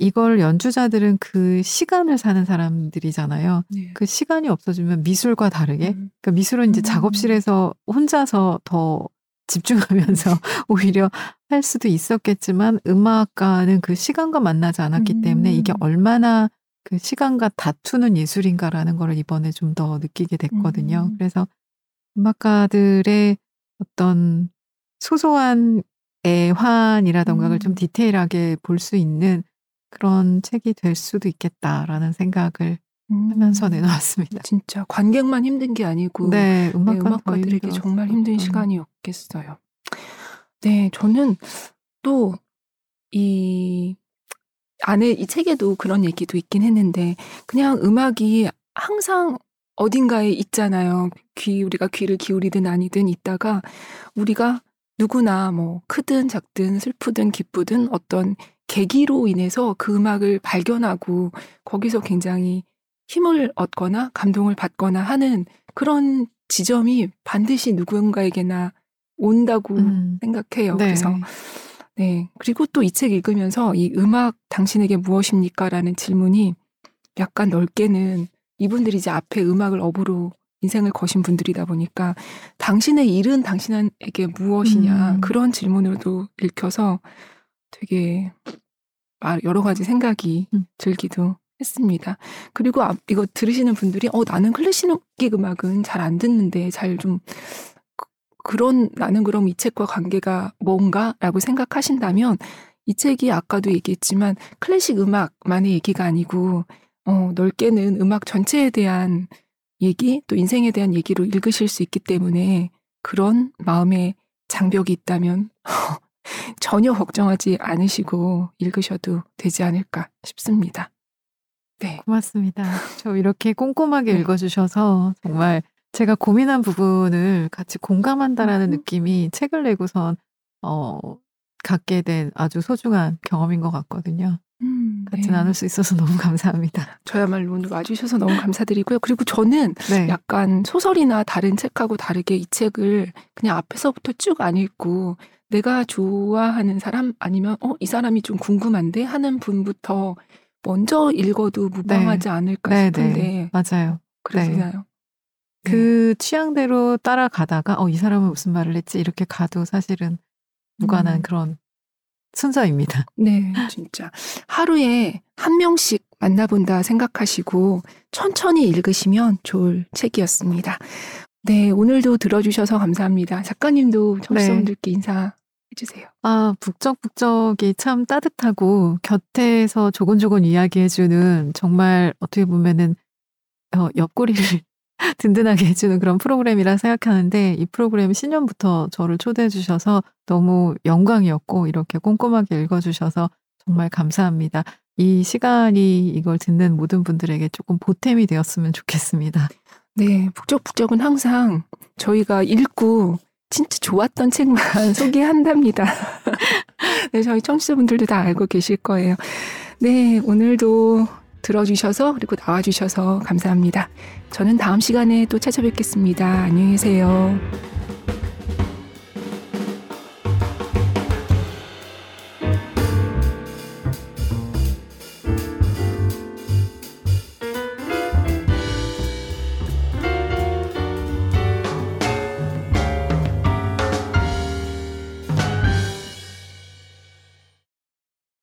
이걸 연주자들은 그 시간을 사는 사람들이잖아요. 네. 그 시간이 없어지면 미술과 다르게 음. 그러니까 미술은 이제 음. 작업실에서 혼자서 더 집중하면서 오히려 할 수도 있었겠지만 음악가는 그 시간과 만나지 않았기 때문에 이게 음. 얼마나 그 시간과 다투는 예술인가라는 거를 이번에 좀 더 느끼게 됐거든요. 음. 그래서 음악가들의 어떤 소소한 애환이라던가를 음. 좀 디테일하게 볼 수 있는 그런 책이 될 수도 있겠다라는 생각을 음. 하면서 내놓았습니다. 진짜 관객만 힘든 게 아니고 네, 네, 더 음악가들에게 힘들었어요. 정말 힘든 음. 시간이었겠어요. 네, 저는 또 이 안에 이 책에도 그런 얘기도 있긴 했는데 그냥 음악이 항상 어딘가에 있잖아요. 귀 우리가 귀를 기울이든 아니든 있다가 우리가 누구나 뭐 크든 작든 슬프든 기쁘든 어떤 계기로 인해서 그 음악을 발견하고 거기서 굉장히 힘을 얻거나 감동을 받거나 하는 그런 지점이 반드시 누군가에게나 온다고 음. 생각해요. 네. 그래서 네. 그리고 또 이 책 읽으면서 이 음악 당신에게 무엇입니까? 라는 질문이 약간 넓게는 이분들이 이제 앞에 음악을 업으로 인생을 거신 분들이다 보니까 당신의 일은 당신에게 무엇이냐 음. 그런 질문으로도 읽혀서 되게 아, 여러 가지 생각이 음. 들기도 했습니다. 그리고 앞- 이거 들으시는 분들이 어 나는 클래식 음악은 잘 안 듣는데 잘 좀 그런 나는 그럼 이 책과 관계가 뭔가라고 생각하신다면 이 책이 아까도 얘기했지만 클래식 음악만의 얘기가 아니고 어, 넓게는 음악 전체에 대한 얘기 또 인생에 대한 얘기로 읽으실 수 있기 때문에 그런 마음의 장벽이 있다면 전혀 걱정하지 않으시고 읽으셔도 되지 않을까 싶습니다. 네. 고맙습니다. 저 이렇게 꼼꼼하게 네. 읽어주셔서 정말 제가 고민한 부분을 같이 공감한다라는 음. 느낌이 책을 내고선 어, 갖게 된 아주 소중한 경험인 것 같거든요. 음, 같이 네. 나눌 수 있어서 너무 감사합니다. 저야말로 오늘 와주셔서 너무 감사드리고요. 그리고 저는 네. 약간 소설이나 다른 책하고 다르게 이 책을 그냥 앞에서부터 쭉 안 읽고 내가 좋아하는 사람 아니면 어, 이 사람이 좀 궁금한데 하는 분부터 먼저 읽어도 무방하지 않을까 네, 싶은데 네. 맞아요. 그러시나요? 그 취향대로 따라가다가 어 이 사람은 무슨 말을 했지 이렇게 가도 사실은 무관한 음. 그런 순서입니다. 네, 진짜. 하루에 한 명씩 만나본다 생각하시고 천천히 읽으시면 좋을 책이었습니다. 네, 오늘도 들어주셔서 감사합니다. 작가님도 청취자분들께 인사 해주세요. 아, 북적북적이 참 따뜻하고 곁에서 조곤조곤 이야기해주는 정말 어떻게 보면은 어, 옆구리를 든든하게 해주는 그런 프로그램이라 생각하는데 이 프로그램 신년부터 저를 초대해 주셔서 너무 영광이었고 이렇게 꼼꼼하게 읽어주셔서 정말 감사합니다. 이 시간이 이걸 듣는 모든 분들에게 조금 보탬이 되었으면 좋겠습니다. 네, 북적북적은 항상 저희가 읽고 진짜 좋았던 책만 소개한답니다. 네, 저희 청취자분들도 다 알고 계실 거예요. 네, 오늘도 들어주셔서 그리고 나와주셔서 감사합니다. 저는 다음 시간에 또 찾아뵙겠습니다. 안녕히 계세요.